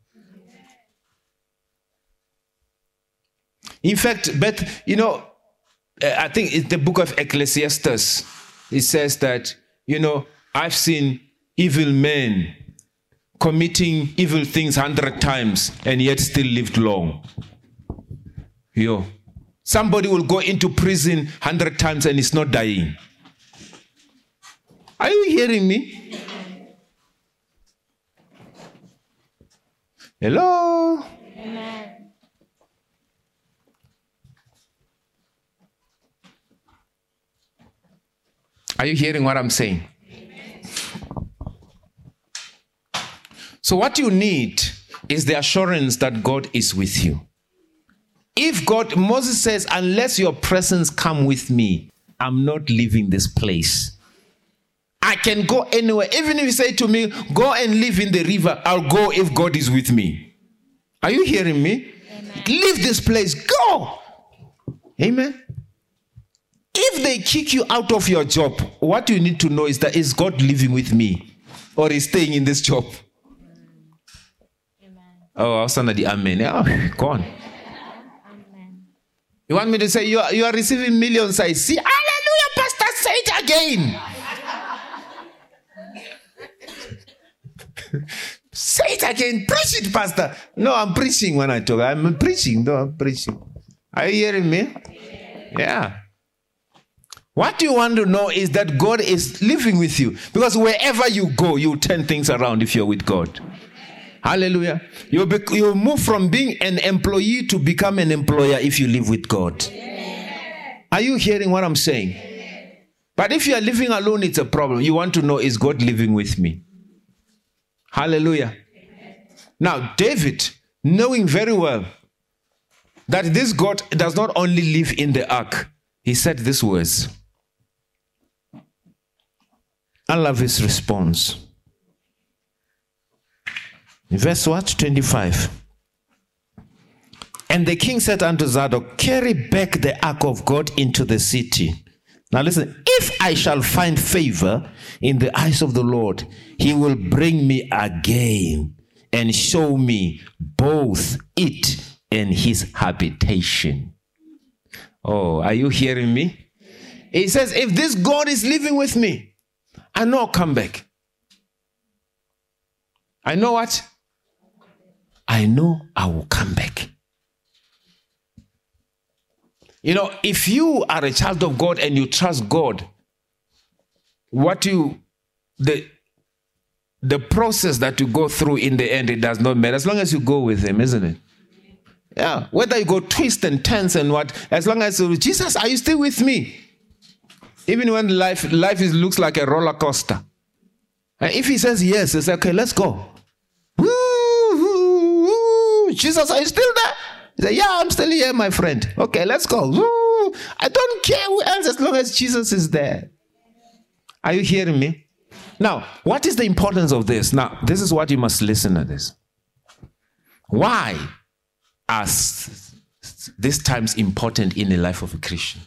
S1: In fact, but you know, uh, I think it's the book of Ecclesiastes. It says that, you know, I've seen evil men committing evil things hundred times and yet still lived long. Yo. Somebody will go into prison 100 times and is not dying. Are you hearing me? Hello? Amen. Are you hearing what I'm saying? So, what you need is the assurance that God is with you. If God, Moses says, unless your presence come with me, I'm not leaving this place. I can go anywhere. Even if you say to me, go and live in the river, I'll go if God is with me. Are you hearing me? Amen. Leave this place. Go. Amen. If they kick you out of your job, what you need to know is that is God living with me or is staying in this job? Amen. Oh, I'll send the amen. Oh, go on. You want me to say you are, you are receiving millions? I see. Hallelujah, Pastor. Say it again. say it again. Preach it, Pastor. No, I'm preaching when I talk. I'm preaching. No, I'm preaching. Are you hearing me? Yeah. What you want to know is that God is living with you. Because wherever you go, you turn things around if you're with God. Hallelujah. You be, you move from being an employee to become an employer if you live with God. Are you hearing what I'm saying? But if you are living alone, it's a problem. You want to know is God living with me? Hallelujah. Now, David, knowing very well that this God does not only live in the ark, he said these words. I love his response. Verse what? 25. And the king said unto Zadok, Carry back the ark of God into the city. Now listen, if I shall find favor in the eyes of the Lord, he will bring me again and show me both it and his habitation. Oh, are you hearing me? He says, if this God is living with me, I know I'll come back. I know what? I know I will come back. You know, if you are a child of God and you trust God, what you the the process that you go through in the end, it does not matter as long as you go with Him, isn't it? Yeah. Whether you go twist and tense and what, as long as Jesus, are you still with me? Even when life life is, looks like a roller coaster, And if he says yes, it's okay, let's go. Jesus, are you still there? He said, Yeah, I'm still here, my friend. Okay, let's go. I don't care who else as long as Jesus is there. Are you hearing me? Now, what is the importance of this? Now, this is what you must listen to this. Why are these times important in the life of a Christian?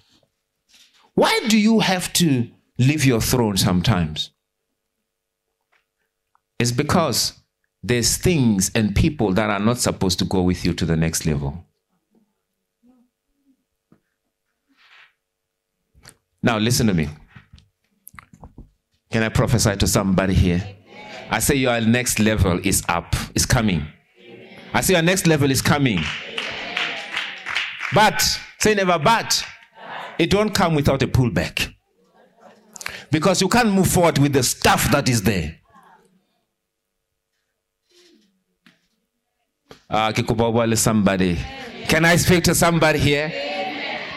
S1: Why do you have to leave your throne sometimes? It's because there's things and people that are not supposed to go with you to the next level. Now, listen to me. Can I prophesy to somebody here? I say your next level is up, it's coming. I say your next level is coming. But, say never, but it don't come without a pullback. Because you can't move forward with the stuff that is there. Uh, somebody. Can I speak to somebody here?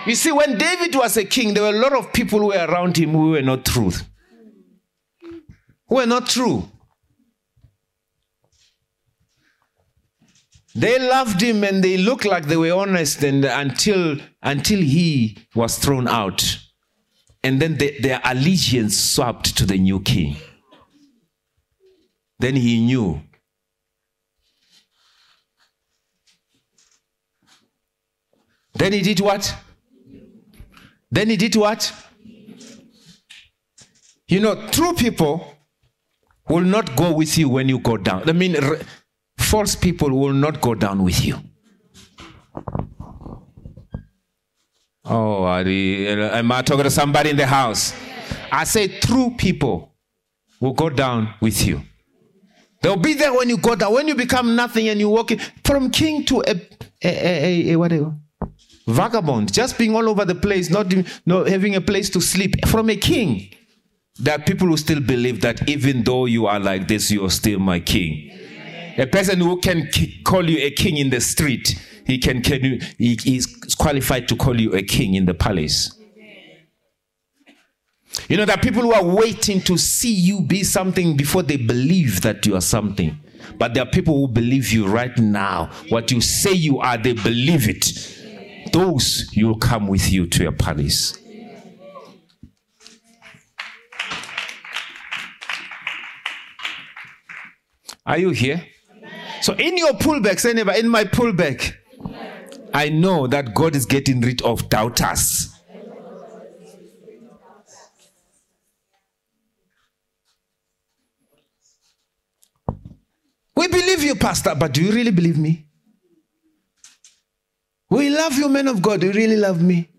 S1: You see, when David was a king, there were a lot of people who were around him who were not truth. Who were not true. They loved him and they looked like they were honest and until until he was thrown out. And then the, their allegiance swapped to the new king. Then he knew Then he did what? Then he did what? You know, true people will not go with you when you go down. I mean, false people will not go down with you. Oh, I am I talking to somebody in the house? I say true people will go down with you. They'll be there when you go down. When you become nothing and you walk from king to a, a, a, a, a whatever vagabond, just being all over the place, not, not having a place to sleep. From a king, there are people who still believe that even though you are like this, you are still my king. A person who can call you a king in the street, he can, can he is qualified to call you a king in the palace. You know, are people who are waiting to see you be something before they believe that you are something. But there are people who believe you right now. What you say you are, they believe it those you will come with you to your palace. Are you here? So in your pullback, say never, in my pullback, I know that God is getting rid of doubters. We believe you, Pastor, but do you really believe me? We love you, men of God. You really love me.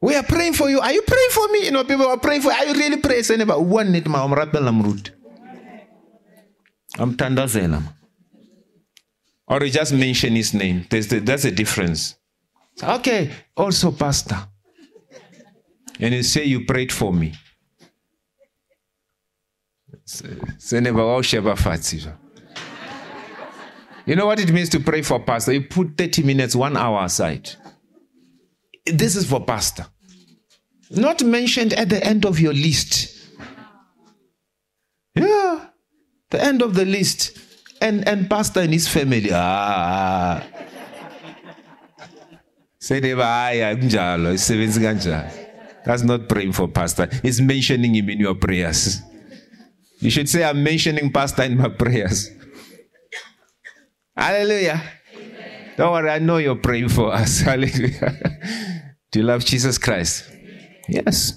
S1: We are praying for you. Are you praying for me? You know, people are praying for you. Are you really praying? Say, never one need my amrud. I'm tandazelam. Or you just mention his name. There's the, that's a difference. Okay, also pastor. And you say you prayed for me. Say never all sheba fatsiva. You know what it means to pray for pastor? You put 30 minutes, one hour aside. This is for pastor. Not mentioned at the end of your list. Yeah. The end of the list. And and pastor and his family. Ah. Say That's not praying for pastor. It's mentioning him in your prayers. You should say, I'm mentioning pastor in my prayers. Hallelujah. Amen. Don't worry, I know you're praying for us. Hallelujah. Do you love Jesus Christ? Yes.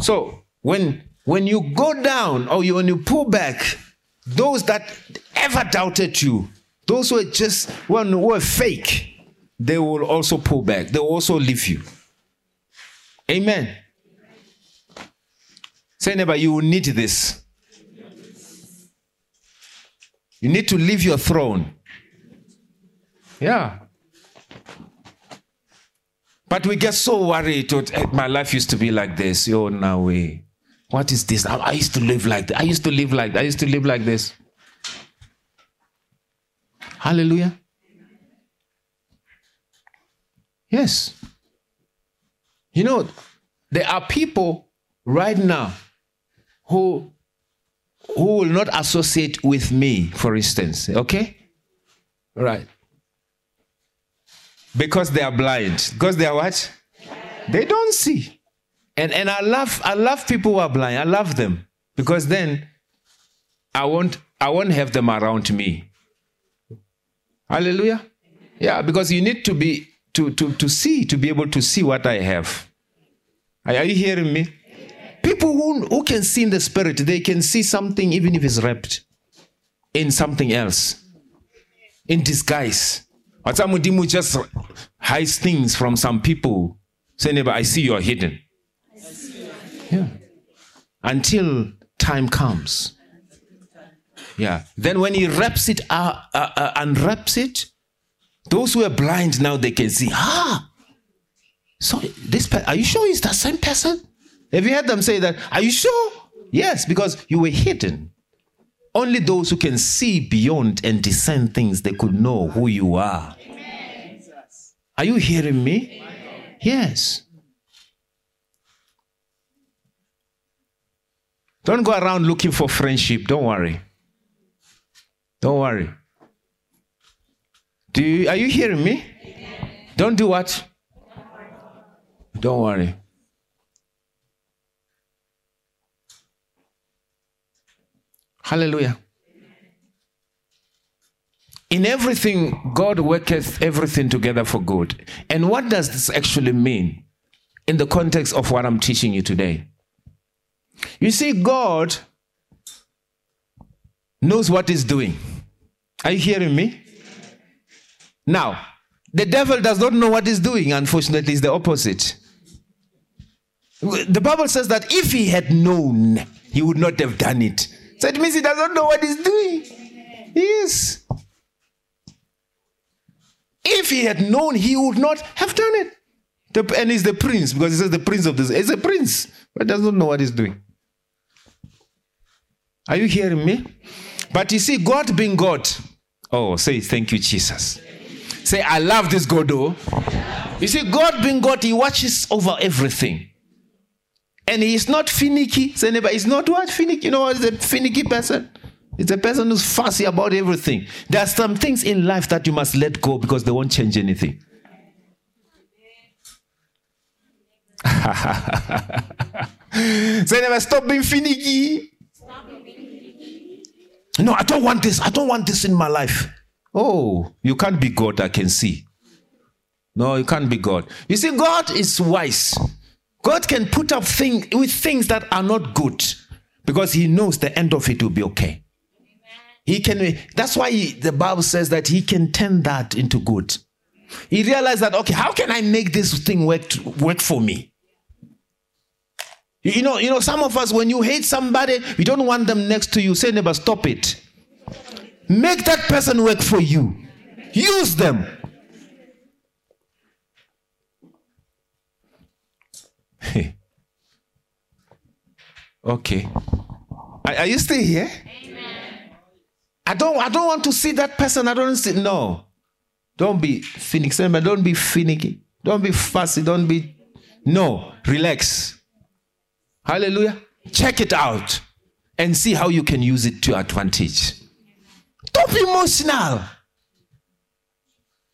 S1: So when when you go down or you, when you pull back, those that ever doubted you, those who are just who were fake, they will also pull back. They will also leave you. Amen. Say neighbor, you will need this. You need to leave your throne yeah. But we get so worried. Eh, my life used to be like this. Oh, now we. What is this? I used to live like that. I used to live like. I used to live like this. Hallelujah. Yes. You know, there are people right now who who will not associate with me, for instance. Okay? Right. Because they are blind. Because they are what? They don't see. And and I love I love people who are blind. I love them. Because then I won't I won't have them around me. Hallelujah. Yeah, because you need to be to to to see to be able to see what I have. Are, you hearing me? People who, who can see in the spirit, they can see something even if it's wrapped in something else. In disguise. Who just hides things from some people. Say neighbor, I see you're hidden. Yeah. Until time comes. Yeah. Then when he wraps it, uh, uh, uh, unwraps it, those who are blind now they can see. Ah, so this pe- are you sure it's the same person? Have you heard them say that? Are you sure? Yes, because you were hidden. Only those who can see beyond and discern things they could know who you are. Are you hearing me? Yes. Don't go around looking for friendship. Don't worry. Don't worry. Do you, are you hearing me? Don't do what? Don't worry. Hallelujah. In everything, God worketh everything together for good. And what does this actually mean in the context of what I'm teaching you today? You see, God knows what He's doing. Are you hearing me? Now, the devil does not know what he's doing, unfortunately, it's the opposite. The Bible says that if he had known, he would not have done it. So it means he does not know what he's doing. Yes. If he had known, he would not have done it. The, and he's the prince because he says the prince of this. He's a prince, but does not know what he's doing. Are you hearing me? But you see, God being God. Oh, say thank you, Jesus. Say, I love this God, oh. You see, God being God, He watches over everything. And He is not finicky. Say, neighbor, He's not what? Finicky. You know what is a finicky person? It's a person who's fussy about everything. There are some things in life that you must let go because they won't change anything. Say, never stop being finicky. No, I don't want this. I don't want this in my life. Oh, you can't be God, I can see. No, you can't be God. You see, God is wise. God can put up things with things that are not good because He knows the end of it will be okay. He can. That's why he, the Bible says that He can turn that into good. He realized that okay, how can I make this thing work work for me? You know, you know, some of us when you hate somebody, you don't want them next to you. Say, never stop it. Make that person work for you. Use them. okay. Are, are, you still here? Amen. I don't I don't want to see that person. I don't see no. Don't be finicky. Don't be finicky. Don't be fussy. Don't be no. Relax. Hallelujah. Check it out and see how you can use it to your advantage. Don't be emotional.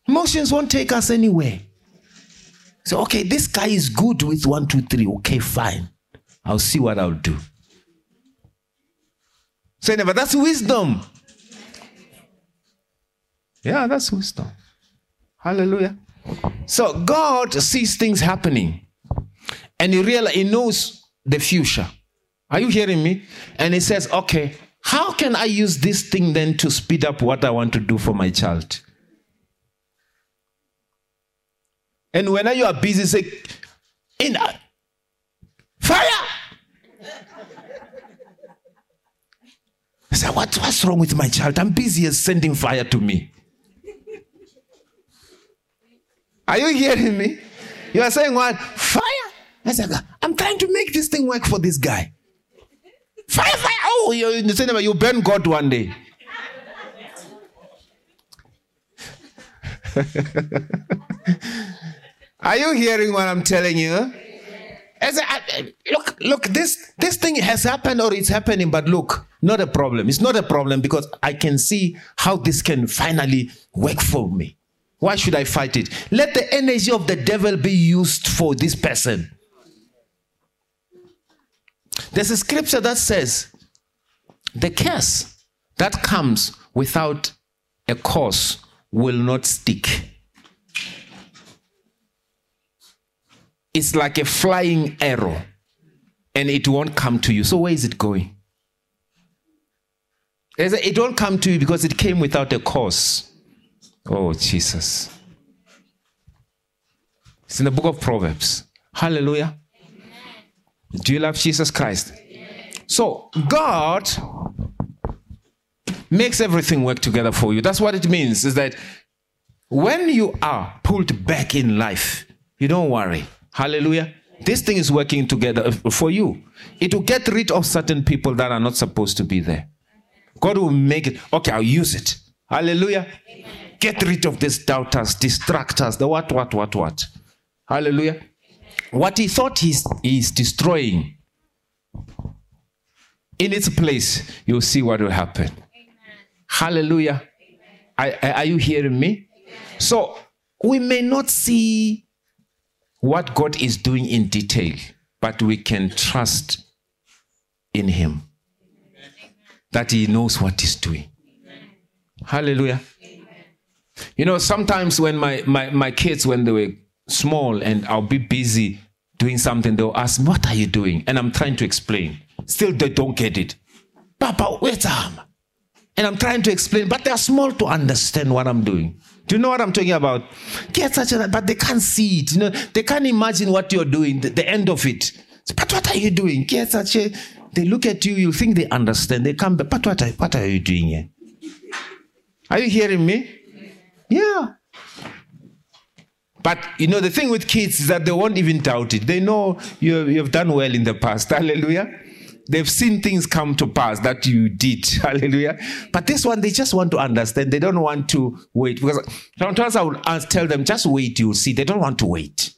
S1: Emotions won't take us anywhere. So, okay, this guy is good with one, two, three. Okay, fine. I'll see what I'll do. Say never, that's wisdom. Yeah, that's wisdom. Hallelujah. So God sees things happening and he realize he knows the future. Are you hearing me? And he says, okay, how can I use this thing then to speed up what I want to do for my child? And when you are busy, say, in fire. I said, what, what's wrong with my child? I'm busy as sending fire to me. Are you hearing me? You are saying what? Fire. I said, I'm trying to make this thing work for this guy. Fire, fire. Oh, you, you, you burn God one day. Are you hearing what I'm telling you? As I, look, look, this this thing has happened or it's happening, but look, not a problem. It's not a problem because I can see how this can finally work for me. Why should I fight it? Let the energy of the devil be used for this person. There's a scripture that says the curse that comes without a cause will not stick. It's like a flying arrow and it won't come to you. So, where is it going? It won't come to you because it came without a cause. Oh, Jesus. It's in the book of Proverbs. Hallelujah. Do you love Jesus Christ? So, God makes everything work together for you. That's what it means is that when you are pulled back in life, you don't worry. Hallelujah. This thing is working together uh, for you. It will get rid of certain people that are not supposed to be there. God will make it. Okay, I'll use it. Hallelujah. Amen. Get rid of these doubters, distractors, the what, what, what, what. Hallelujah. What he thought he's, he's destroying, in its place, you'll see what will happen. Amen. Hallelujah. Are, are you hearing me? So, we may not see what God is doing in detail, but we can trust in Him that He knows what He's doing. Hallelujah. You know, sometimes when my, my, my kids, when they were small and I'll be busy doing something, they'll ask me, What are you doing? And I'm trying to explain. Still, they don't get it. Papa, where's arm? Um, and I'm trying to explain, but they're small to understand what I'm doing. Do you know what I'm talking about? Get such a, but they can't see it. You know, they can't imagine what you're doing, the, the end of it. But what are you doing? Get such a, they look at you, you think they understand. They come back, but what are, what are you doing here? Are you hearing me? Yeah. But you know, the thing with kids is that they won't even doubt it. They know you, you've done well in the past. Hallelujah. They've seen things come to pass that you did. Hallelujah. But this one, they just want to understand. They don't want to wait. Because sometimes I would tell them, just wait, you'll see. They don't want to wait.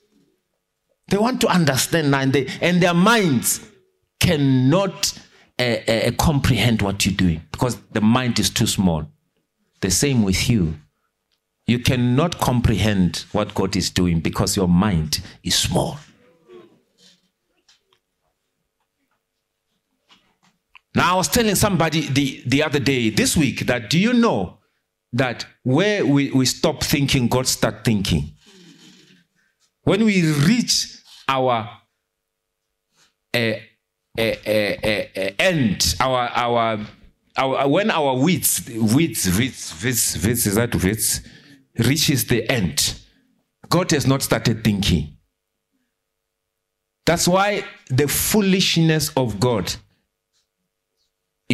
S1: They want to understand and, they, and their minds cannot uh, uh, comprehend what you're doing because the mind is too small. The same with you. You cannot comprehend what God is doing because your mind is small. Now, I was telling somebody the, the other day, this week, that do you know that where we, we stop thinking, God start thinking? When we reach our uh, uh, uh, end, our, our, our, when our wits, wits, wits, wits, wits, is that wits? reaches the end, God has not started thinking. That's why the foolishness of God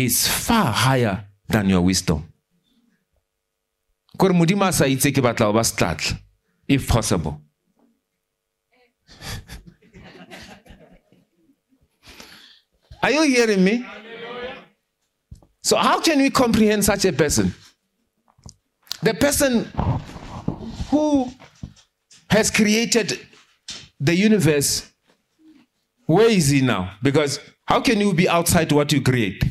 S1: is far higher than your wisdom. if possible are you hearing me so how can we comprehend such a person the person who has created the universe, where is he now? Because how can you be outside what you create?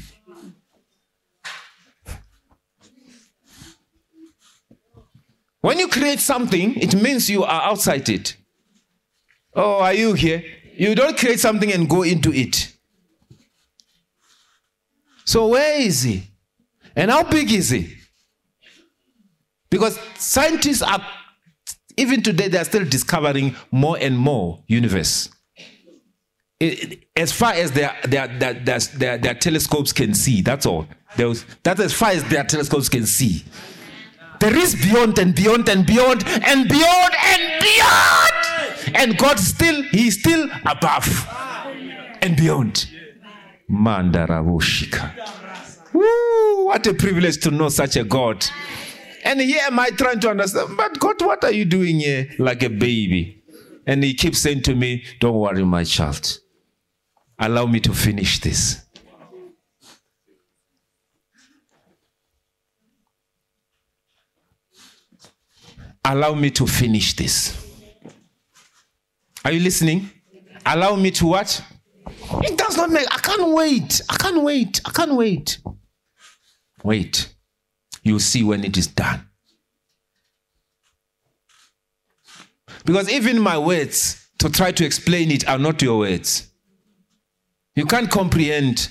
S1: When you create something, it means you are outside it. Oh, are you here? You don't create something and go into it. So, where is he? And how big is he? Because scientists are, even today, they are still discovering more and more universe. As far as their their, their, their, their, their telescopes can see, that's all. That's as far as their telescopes can see. There is beyond and beyond and beyond and beyond and beyond. And God still, He is still above and beyond. Mandaravushika. Woo, what a privilege to know such a God. And here am I trying to understand, but God, what are you doing here like a baby? And he keeps saying to me, Don't worry, my child. Allow me to finish this. Allow me to finish this. Are you listening? Allow me to what? It does not make, I can't wait. I can't wait. I can't wait. Wait. You'll see when it is done. Because even my words to try to explain it are not your words. You can't comprehend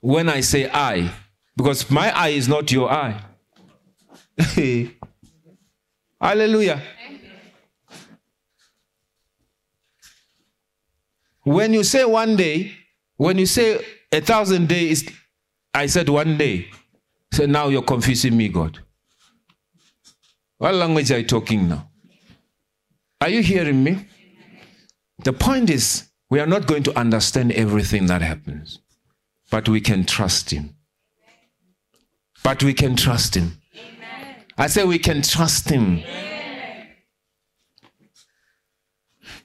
S1: when I say I, because my eye is not your eye. Hallelujah. When you say one day, when you say a thousand days, I said one day. So now you're confusing me, God. What language are you talking now? Are you hearing me? The point is, we are not going to understand everything that happens, but we can trust Him. But we can trust Him. I say we can trust Him.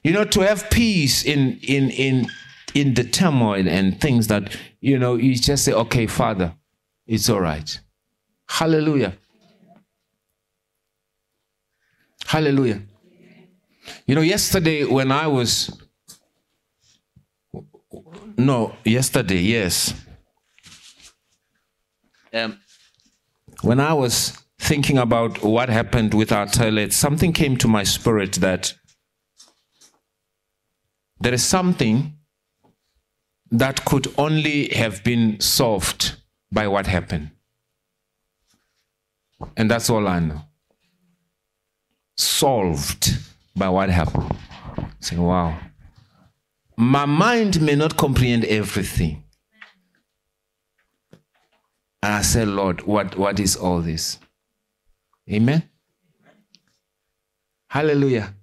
S1: You know, to have peace in in in in the turmoil and things that you know, you just say, "Okay, Father, it's all right." Hallelujah. Hallelujah. You know, yesterday when I was no, yesterday, yes. Um, when I was thinking about what happened with our toilet, something came to my spirit that there is something that could only have been solved by what happened. And that's all I know. Solved by what happened. Say, wow. My mind may not comprehend everything. And I said, Lord, what, what is all this? Amen. Hallelujah.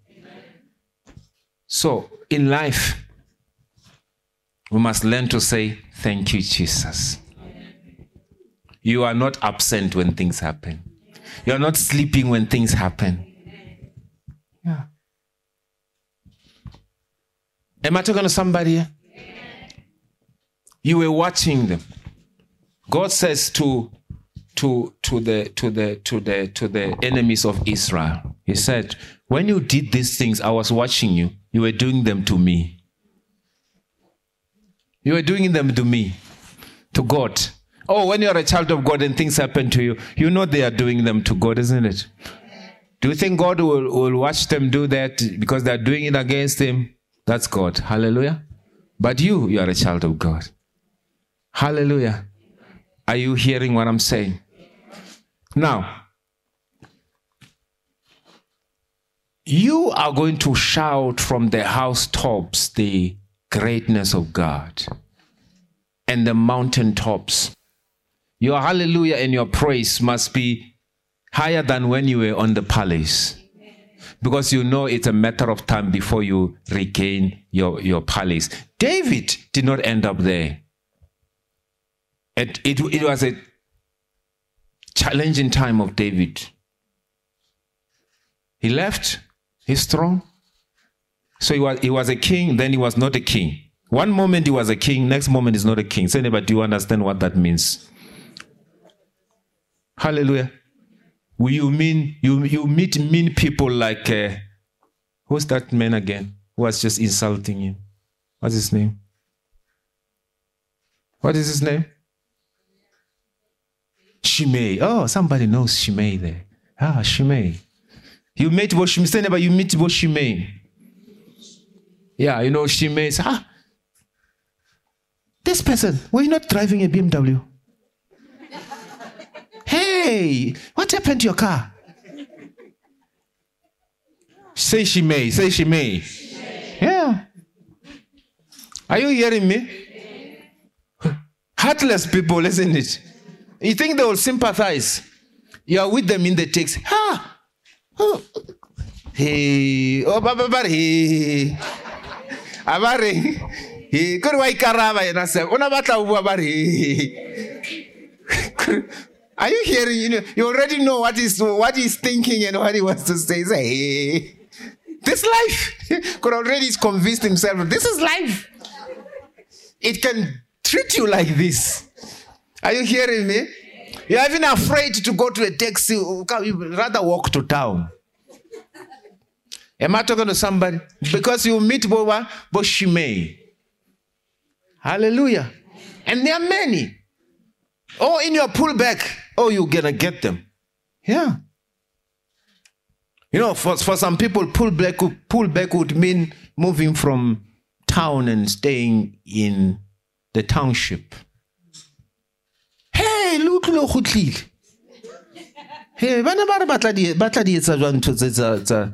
S1: So, in life, we must learn to say, Thank you, Jesus. You are not absent when things happen. You are not sleeping when things happen. Yeah. Am I talking to somebody? You were watching them. God says to to to the to the to the to the enemies of Israel. He said, "When you did these things, I was watching you. You were doing them to me. You were doing them to me, to God. Oh, when you're a child of God and things happen to you, you know they are doing them to God, isn't it? Do you think God will, will watch them do that because they're doing it against Him? That's God. Hallelujah. But you, you are a child of God. Hallelujah. Are you hearing what I'm saying? Now, you are going to shout from the housetops the greatness of God and the mountaintops. Your hallelujah and your praise must be higher than when you were on the palace. Because you know it's a matter of time before you regain your, your palace. David did not end up there. It, it, it was a challenging time of David. He left his throne. So he was, he was a king, then he was not a king. One moment he was a king, next moment he's not a king. Say, neighbor, do you understand what that means? Hallelujah. Will you mean you you meet mean people like uh, who's that man again who was just insulting him? What's his name? What is his name? Shimei. Oh, somebody knows Shimei there. Ah, Shimei. You meet Boshimei. Say never you meet Boshimei. Yeah, you know Shimei. Ah, this person, were you not driving a BMW? hey, what happened to your car? Say Shimei. Say Shimei. Yeah. Are you hearing me? Heartless people, isn't it? You think they will sympathize? You are with them in the text. Ha! Oh. Hey, oh, baba, baba, hey. Abare. Hey, kore wa ikaraba yena se. Ona batla bua bare. Are you hearing? You know, you already know what is what he's thinking and what he wants to say. Say, hey, this life. Could already convinced himself. This is life. It can treat you like this. Are you hearing me? You're even afraid to go to a taxi. You rather walk to town. Am I talking to somebody? Because you meet Boba Boshime. Hallelujah. And there are many. Oh, in your pullback, oh, you're gonna get them. Yeah. You know, for, for some people, pull back, pull back would mean moving from town and staying in the township. Hey, look, look, kgutlile. Hey, bana ba re di batla di etsa jwang ntho tse tsa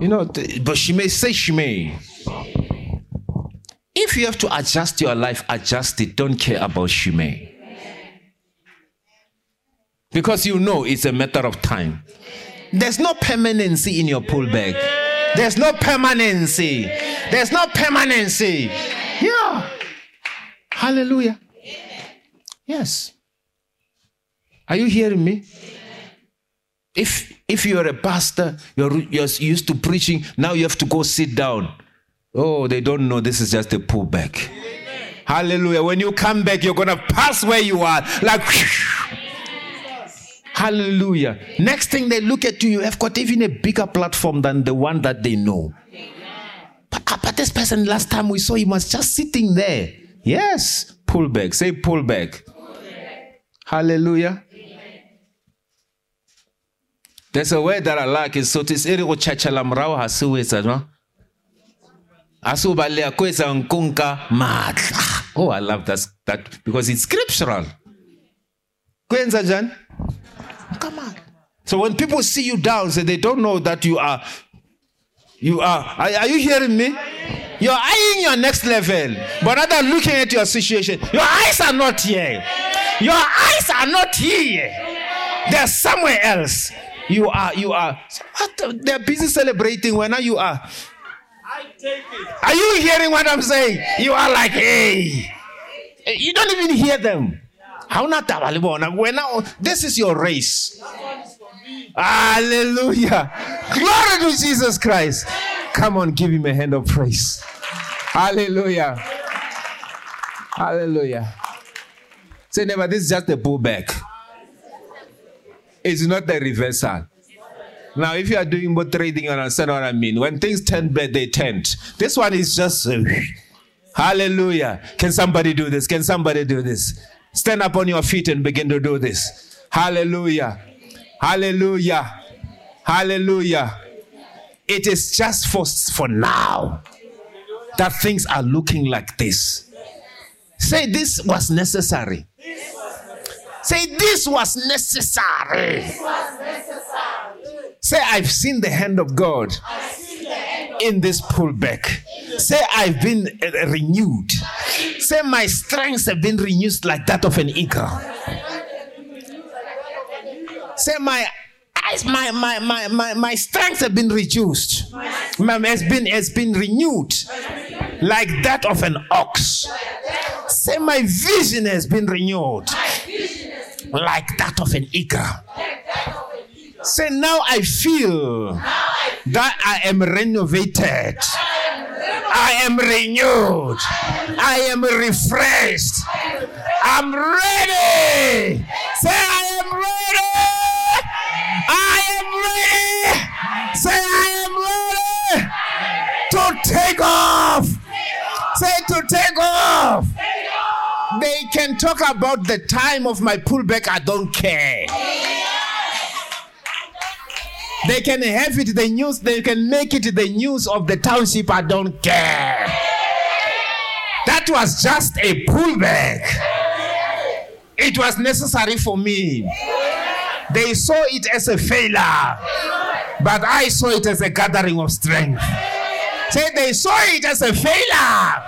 S1: you know, the- but Shimei say Shimei. If you have to adjust your life, adjust it. Don't care about Shimei. Because you know it's a matter of time. There's no permanency in your pullback. There's no permanency. There's no permanency. Yeah. Hallelujah. Yes. Are you hearing me? If if you're a pastor, you're you're used to preaching, now you have to go sit down. Oh, they don't know this is just a pullback. Hallelujah. When you come back, you're gonna pass where you are. Like Hallelujah. Next thing they look at you, you have got even a bigger platform than the one that they know. But, ah, but this person, last time we saw him, was just sitting there. Yes. Pull back. Say pull back. Hallelujah. There's a word that I like. It's so it's ere go chachela morao ha se o etsa jwang? Ha se o baleha ko etsa matla. Oh, I love that, that because it's scriptural. Ko etsa jwang? Come on. So when people see you down, say they don't know that you are, you are. Are, are you hearing me? You're eyeing your next level, but rather looking at your situation. Your eyes are not here. Your eyes are not here. They're somewhere else. You are. You are. What the- They're busy celebrating when you are. I take it. Are you hearing what I'm saying? You are like, hey. Eh, you don't even hear them. How not taba le bona? Wena, This is your race. Hallelujah. Glory to Jesus Christ. Come on, give him a hand of praise. Hallelujah. Hallelujah. Say, never, this is just a pullback. It's not a reversal. Now, if you are doing more trading, you understand what I mean. When things turn bad, they turn. This one is just. hallelujah. Can somebody do this? Can somebody do this? Stand up on your feet and begin to do this. Hallelujah. Hallelujah. Hallelujah. It is just for, for now that things are looking like this. Say, this was necessary. Say, this was necessary. Say, I've seen the hand of God in this pullback. Say, I've been uh, renewed. Say, my strengths have been renewed like that of an eagle. Say, my eyes, my my my my, my strengths have been reduced. My, has been has been renewed like that of an ox. Say, my vision has been renewed like that of an eagle. Say, now I feel that I am renovated. I am renewed. I am refreshed. I'm ready. Say, I am ready. I am ready. Say, I am ready to take off. Say, to take off. They can talk about the time of my pullback. I don't care. They can have it the news. They can make it the news of the township. I don't care. That was just a pullback. It was necessary for me. They saw it as a failure, but I saw it as a gathering of strength. Say they saw it as a failure,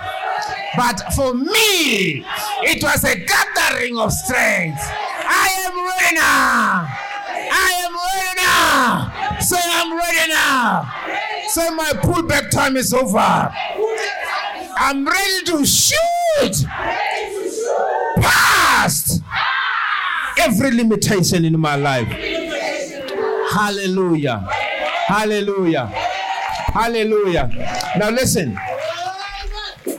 S1: but for me, it was a gathering of strength. I am ready now. I am ready now. Say I'm ready now. Say my pullback time is over. I'm ready to shoot past every limitation in my life. Hallelujah. Hallelujah. Hallelujah. Now listen.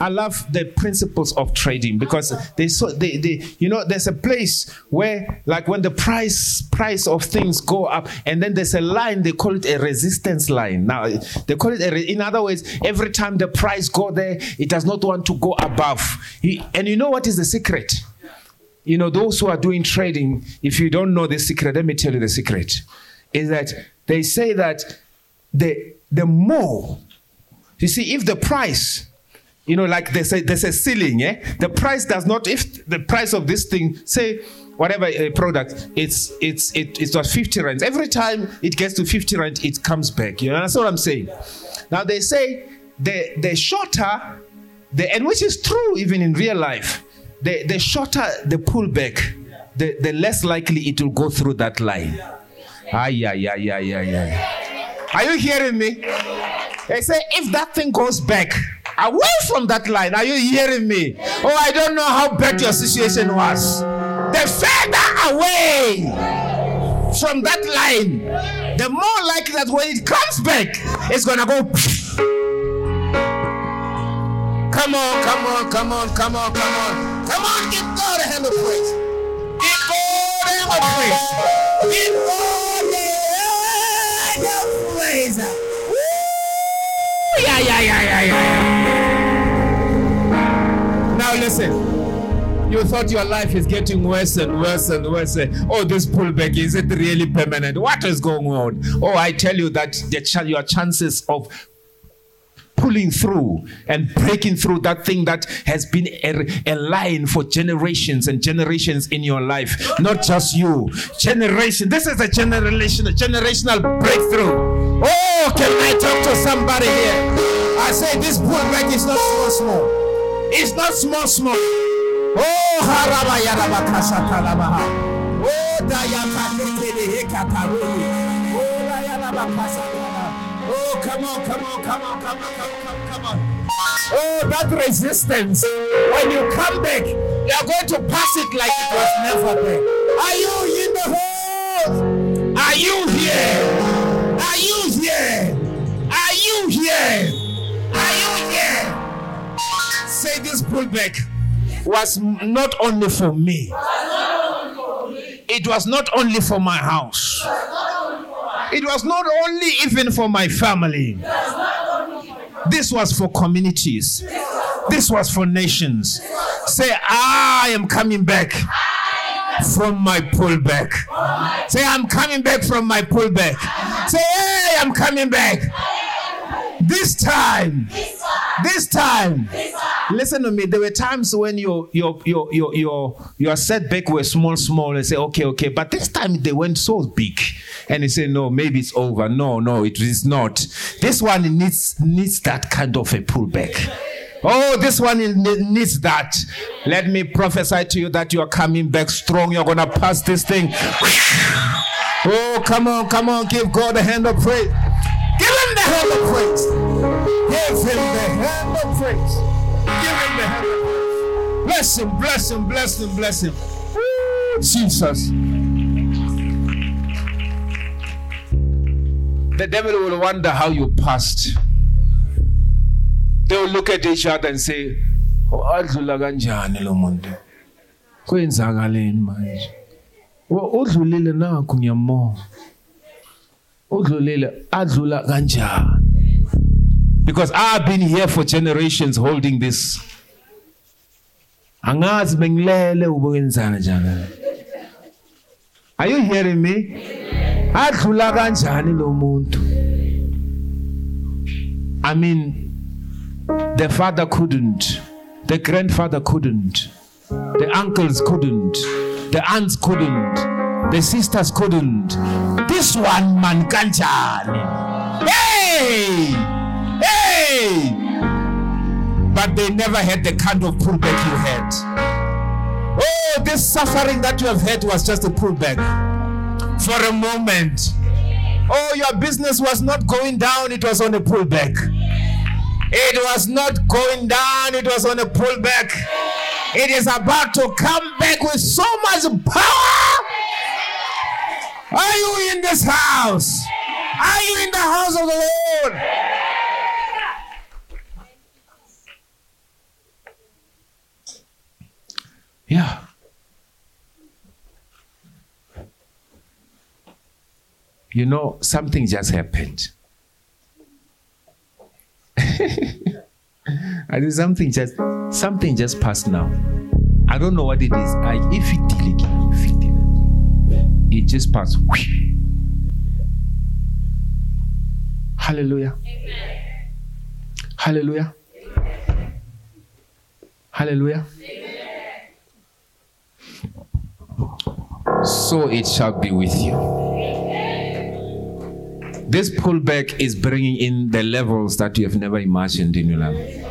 S1: I love the principles of trading because they so they, they you know there's a place where like when the price price of things go up and then there's a line they call it a resistance line. Now they call it a in other words every time the price go there it does not want to go above. And you know what is the secret? You know those who are doing trading if you don't know the secret let me tell you the secret is that they say that the the more you see if the price you know, like there's a, there's a ceiling, yeah? The price does not, if the price of this thing, say, whatever uh, product, it's, it's, it, it's was 50 rand. Every time it gets to 50 rand, it comes back. You know, that's what I'm saying. Now they say the, the shorter, the, and which is true even in real life, the, the shorter the pullback, the, the less likely it will go through that line. Ah, yeah, yeah, yeah, yeah, yeah. Are you hearing me? They say if that thing goes back away from that line, are you hearing me? Oh, I don't know how bad your situation was. The further away from that line, the more likely that when it comes back, it's gonna go. Come on, come on, come on, come on, come on, come on! Give God a hand of praise. Give God a hand of praise. Give God a hand of praise. Woo! Yeah, yeah, yeah, yeah, yeah, yeah. Now listen. You thought your life is getting worse and worse and worse. Oh, this pullback, is it really permanent? What is going on? Oh, I tell you that the ch- your chances of pulling through and breaking through that thing that has been a, a line for generations and generations in your life. Not just you. Generation. This is a generation, a generational breakthrough. Oh, can I talk to somebody here? I say this pullback is not small, small. It's not small, small. Oh, haraba yaraba kashatalabaha. Oh, dayakatekele hekataruli. Oh, dayaraba kashatalabaha. Come on, come on, come on, come on, come on, come on. Oh, that resistance. When you come back, you are going to pass it like it was never there. Are you in the house? Are you here? Are you here? Are you here? Are you here? Say this pullback was not only for me. It was not only for my house. It was not only even for my family. This was for communities. This was for nations. Say, I am coming back from my pullback. Say, I'm coming back from my pullback. Say, hey, I'm coming back. This time, this time, listen to me. There were times when your your your your your your setback were small, small, and say, okay, okay. But this time they went so big, and you say, no, maybe it's over. No, no, it is not. This one needs needs that kind of a pullback. Oh, this one needs that. Let me prophesy to you that you are coming back strong. You're gonna pass this thing. Oh, come on, come on, give God a hand of praise. Give him the hand of praise. Give him the hand of praise. Bless him, bless him, bless him, bless him. Woo, Jesus. The devil will wonder how you passed. They will look at each other and say, "Oh, adlula kanjani lo muntu? Kwenzakaleni manje?" Udlulile nakho ngiyambona udlulile adlula kanjani because i've been here for generations holding this are you hearing me? Adlula kanjani lo muntu? I mean the father couldn't the grandfather couldn't the uncles couldn't the aunts couldn't the sisters couldn't. This one man kanjani? Hey! Hey but they never had the kind of pullback you had oh this suffering that you have had was just a pullback for a moment oh your business was not going down it was on a pullback it was not going down it was on a pullback it is about to come back with so much power. Are you in this house? Are you in the house of the Lord? Yeah. You know, something just happened. I do something just something just passed now. I don't know what it is. I if it it just passed. Hallelujah. Amen. Hallelujah. Hallelujah. So it shall be with you. This pullback is bringing in the levels that you have never imagined in your life.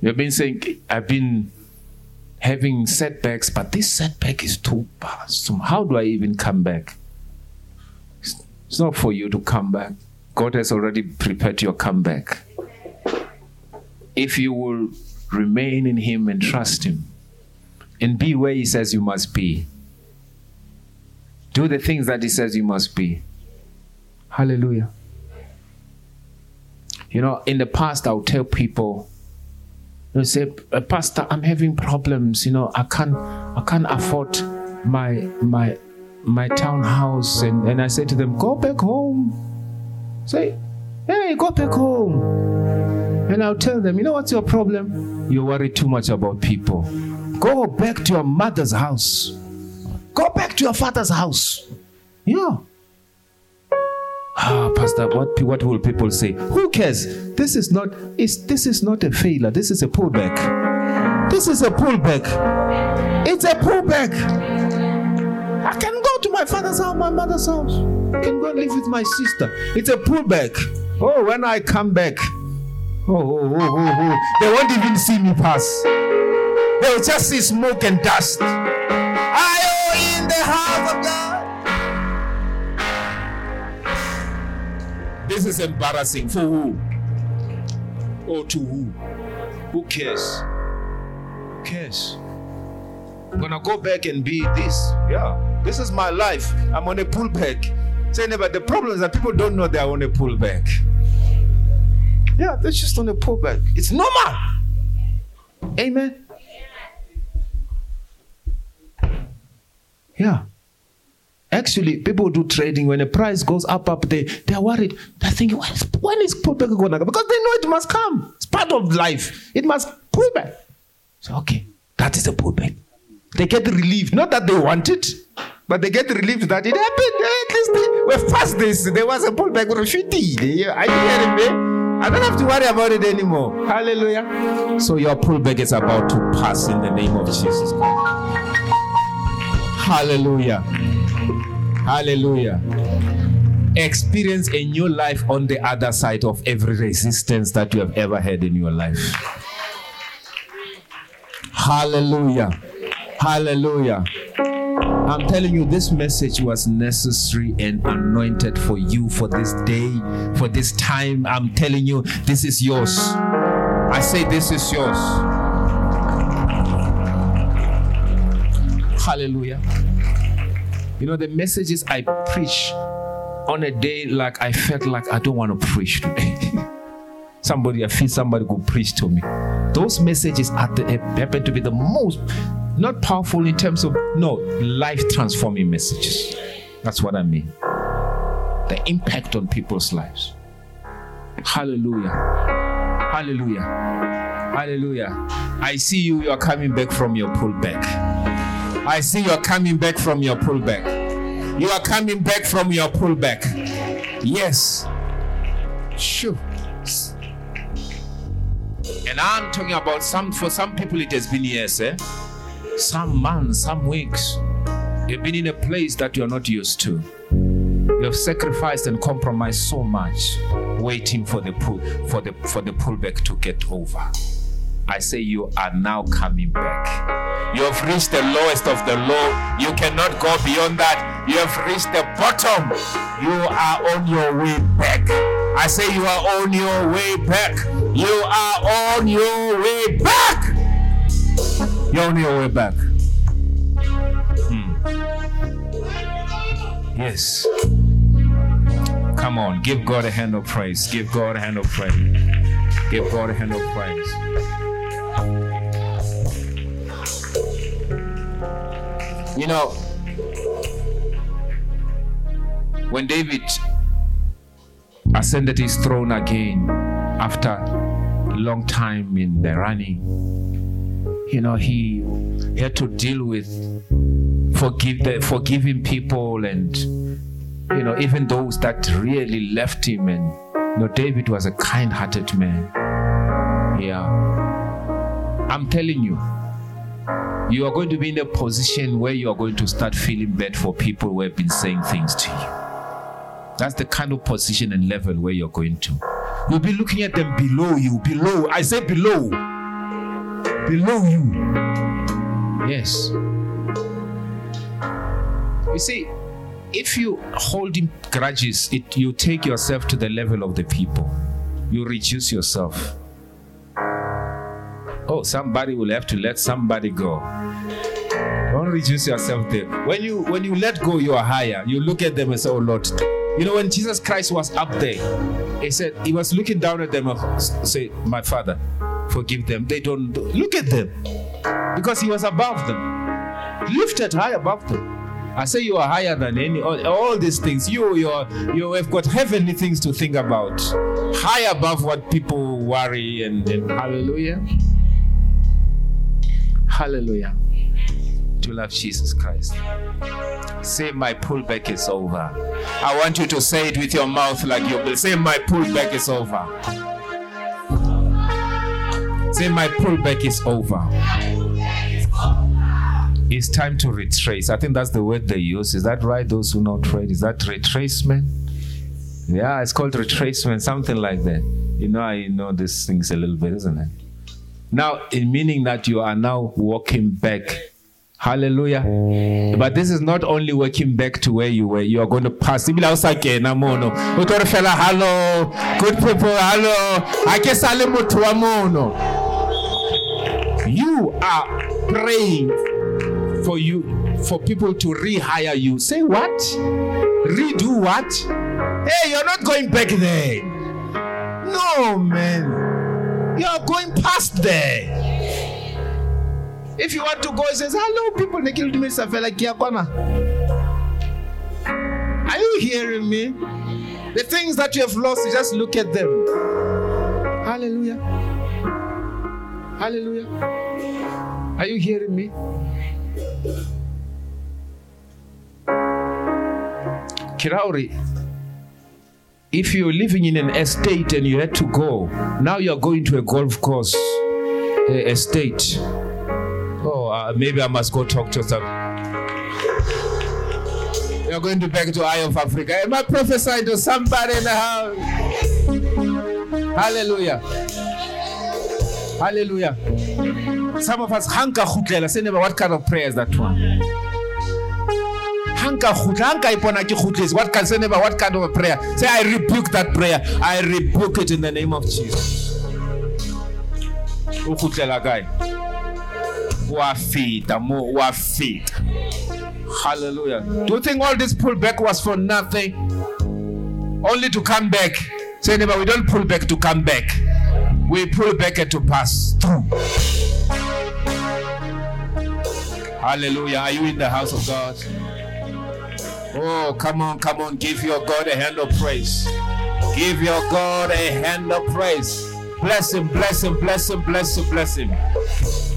S1: You've been saying, I've been having setbacks, but this setback is too. So how do I even come back? It's not for you to come back. God has already prepared your comeback. If you will remain in Him and trust Him and be where He says you must be, do the things that He says you must be. Hallelujah. You know, in the past, I'll tell people, they say, uh, Pastor, I'm having problems. You know, I can't, I can't afford my my my townhouse, and and I say to them, go back home. Say, hey, go back home. And I'll tell them, you know what's your problem? You worry too much about people. Go back to your mother's house. Go back to your father's house. Yeah. Ah, Pastor, what what will people say? Who cares? This is not is this is not a failure. This is a pullback. This is a pullback. It's a pullback. I can go to my father's house, my mother's house. I can go and live with my sister. It's a pullback. Oh, when I come back, oh, oh, oh, oh, oh. they won't even see me pass. They'll just see smoke and dust. I am in the house of God. This is embarrassing. For who? Or to who? Who cares? Who cares? I'm gonna go back and be this. Yeah, this is my life. I'm on a pullback. Say never. The problem is that people don't know they're on a pullback. Yeah, they're just on a pullback. It's normal. Amen. Yeah. Actually, people do trading when the price goes up, up, they they're worried. They're thinking, when is, when is pullback going to come? Because they know it must come. It's part of life. It must pull back. So okay, that is a pullback. They get relieved. not that they want it, but they get relieved that it happened. Eh? At least they were fast. This there was a pullback. Are you hearing me? I don't have to worry about it anymore. Hallelujah. So your pullback is about to pass in the name of Jesus. Hallelujah. Hallelujah. Experience a new life on the other side of every resistance that you have ever had in your life. Hallelujah. Hallelujah. I'm telling you, this message was necessary and anointed for you for this day, for this time. I'm telling you, this is yours. I say, this is yours. Hallelujah. You know, the messages I preach on a day like I felt like I don't want to preach today. somebody, I feel somebody could preach to me. Those messages are the, happen to be the most, not powerful in terms of, no, life transforming messages. That's what I mean. The impact on people's lives. Hallelujah. Hallelujah. Hallelujah. I see you, you are coming back from your pullback. I see you're coming back from your pullback. You are coming back from your pullback. Yes. Sure. And I'm talking about some, for some people, it has been years, eh? Some months, some weeks. You've been in a place that you're not used to. You have sacrificed and compromised so much, waiting for the pull, for the for the pullback to get over. I say you are now coming back. You have reached the lowest of the low. You cannot go beyond that. You have reached the bottom. You are on your way back. I say you are on your way back. You are on your way back. You're on your way back. Hmm. Yes. Come on, give God a hand of praise. Give God a hand of praise. Give God a hand of praise. You know, when David ascended his throne again after a long time in the running, you know, he, had to deal with forgive the, forgiving people and you know even those that really left him and you know David was a kind-hearted man. Yeah. I'm telling you, you are going to be in a position where you are going to start feeling bad for people who have been saying things to you. That's the kind of position and level where you're going to. You'll be looking at them below you, below. I say below. Below you. Yes. You see, if you hold in grudges, it you take yourself to the level of the people. You reduce yourself. Oh, somebody will have to let somebody go. Don't reduce yourself there. When you when you let go, you are higher. You look at them and say, "Oh Lord." You know, when Jesus Christ was up there, he said he was looking down at them and say, "My Father, forgive them. They don't look at them because he was above them, lifted high above them." I say you are higher than any all, all these things. You you are, you have got heavenly things to think about, high above what people worry and, and hallelujah. Hallelujah. To love Jesus Christ. Say, My pullback is over. I want you to say it with your mouth like you will. Say, My pullback is over. Say, My pullback is over. It's time to retrace. I think that's the word they use. Is that right? Those who know trade, is that retracement? Yeah, it's called retracement, something like that. You know, I know these things a little bit, isn't it? Now, in meaning that you are now walking back. Hallelujah. But this is not only walking back to where you were, you are going to pass. Hello, good people, hello. You are praying for you for people to rehire you. Say what? Redo what? Hey, you're not going back there. No, man. You're going past there. If you want to go, he says, Hello, people. Are you hearing me? The things that you have lost, just look at them. Hallelujah. Hallelujah. Are you hearing me? Kirauri, if you're living in an estate and you had to go, now you're going to a golf course uh, estate. Oh, uh, maybe I must go talk to some. You're going to back to Eye of Africa. Am I prophesying to somebody in the house? Hallelujah. Hallelujah. Some of us hanka khutlela. Say never what kind of prayer is that one? Hanka khutla, hanka ipona ke khutlesi. What can say never what kind of a prayer? Say I rebuke that prayer. I rebuke it in the name of Jesus. O khutlela kae? Wa fita mo wa fita. Hallelujah. Do you think all this pullback was for nothing? Only to come back. Say never we don't pull back to come back. We pull back to pass through. Hallelujah. Are you in the house of God? Oh, come on, come on. Give your God a hand of praise. Give your God a hand of praise. Bless him, bless him, bless him, bless him, bless him.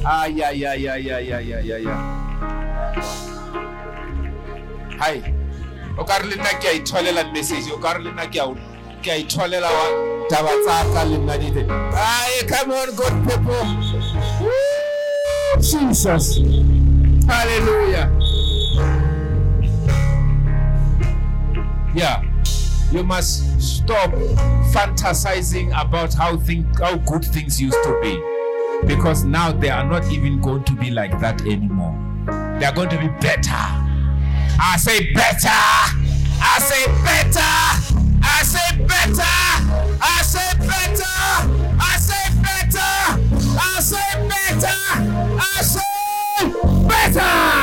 S1: Ah, yeah, yeah, yeah, yeah, yeah, yeah, yeah, yeah. Hi. O ka re le nna ke a itholela message o ka re le nna ke a itholela wa come on good people. Jesus. Hallelujah. Yeah. You must stop fantasizing about how think how good things used to be. Because now they are not even going to be like that anymore. They are going to be better. I say better. I say better. I say better. I say better. I say better. I say better. I say better.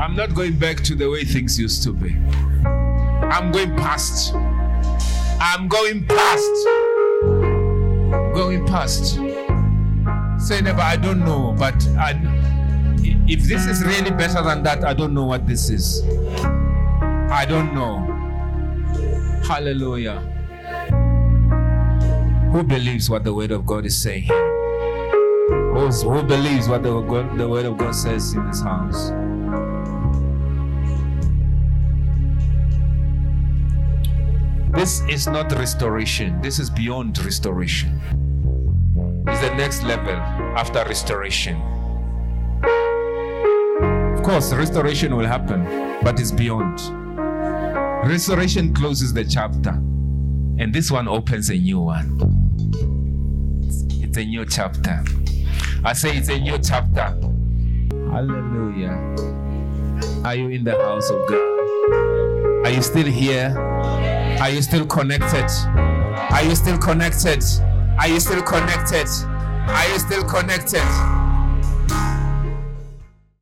S1: I'm not going back to the way things used to be. I'm going past. I'm going past. Going past. Say never, I don't know, but I, if this is really better than that, I don't know what this is. I don't know. Hallelujah. Who believes what the word of God is saying? Who's, who believes what the, the word of God says in this house? This is not restoration. This is beyond restoration. The next level after restoration. Of course, restoration will happen, but it's beyond. Restoration closes the chapter, and this one opens a new one. It's a new chapter. I say it's a new chapter. Hallelujah. Are you in the house of God? Are you still here? Are you still connected? Are you still connected? Are you still connected? Are you still connected?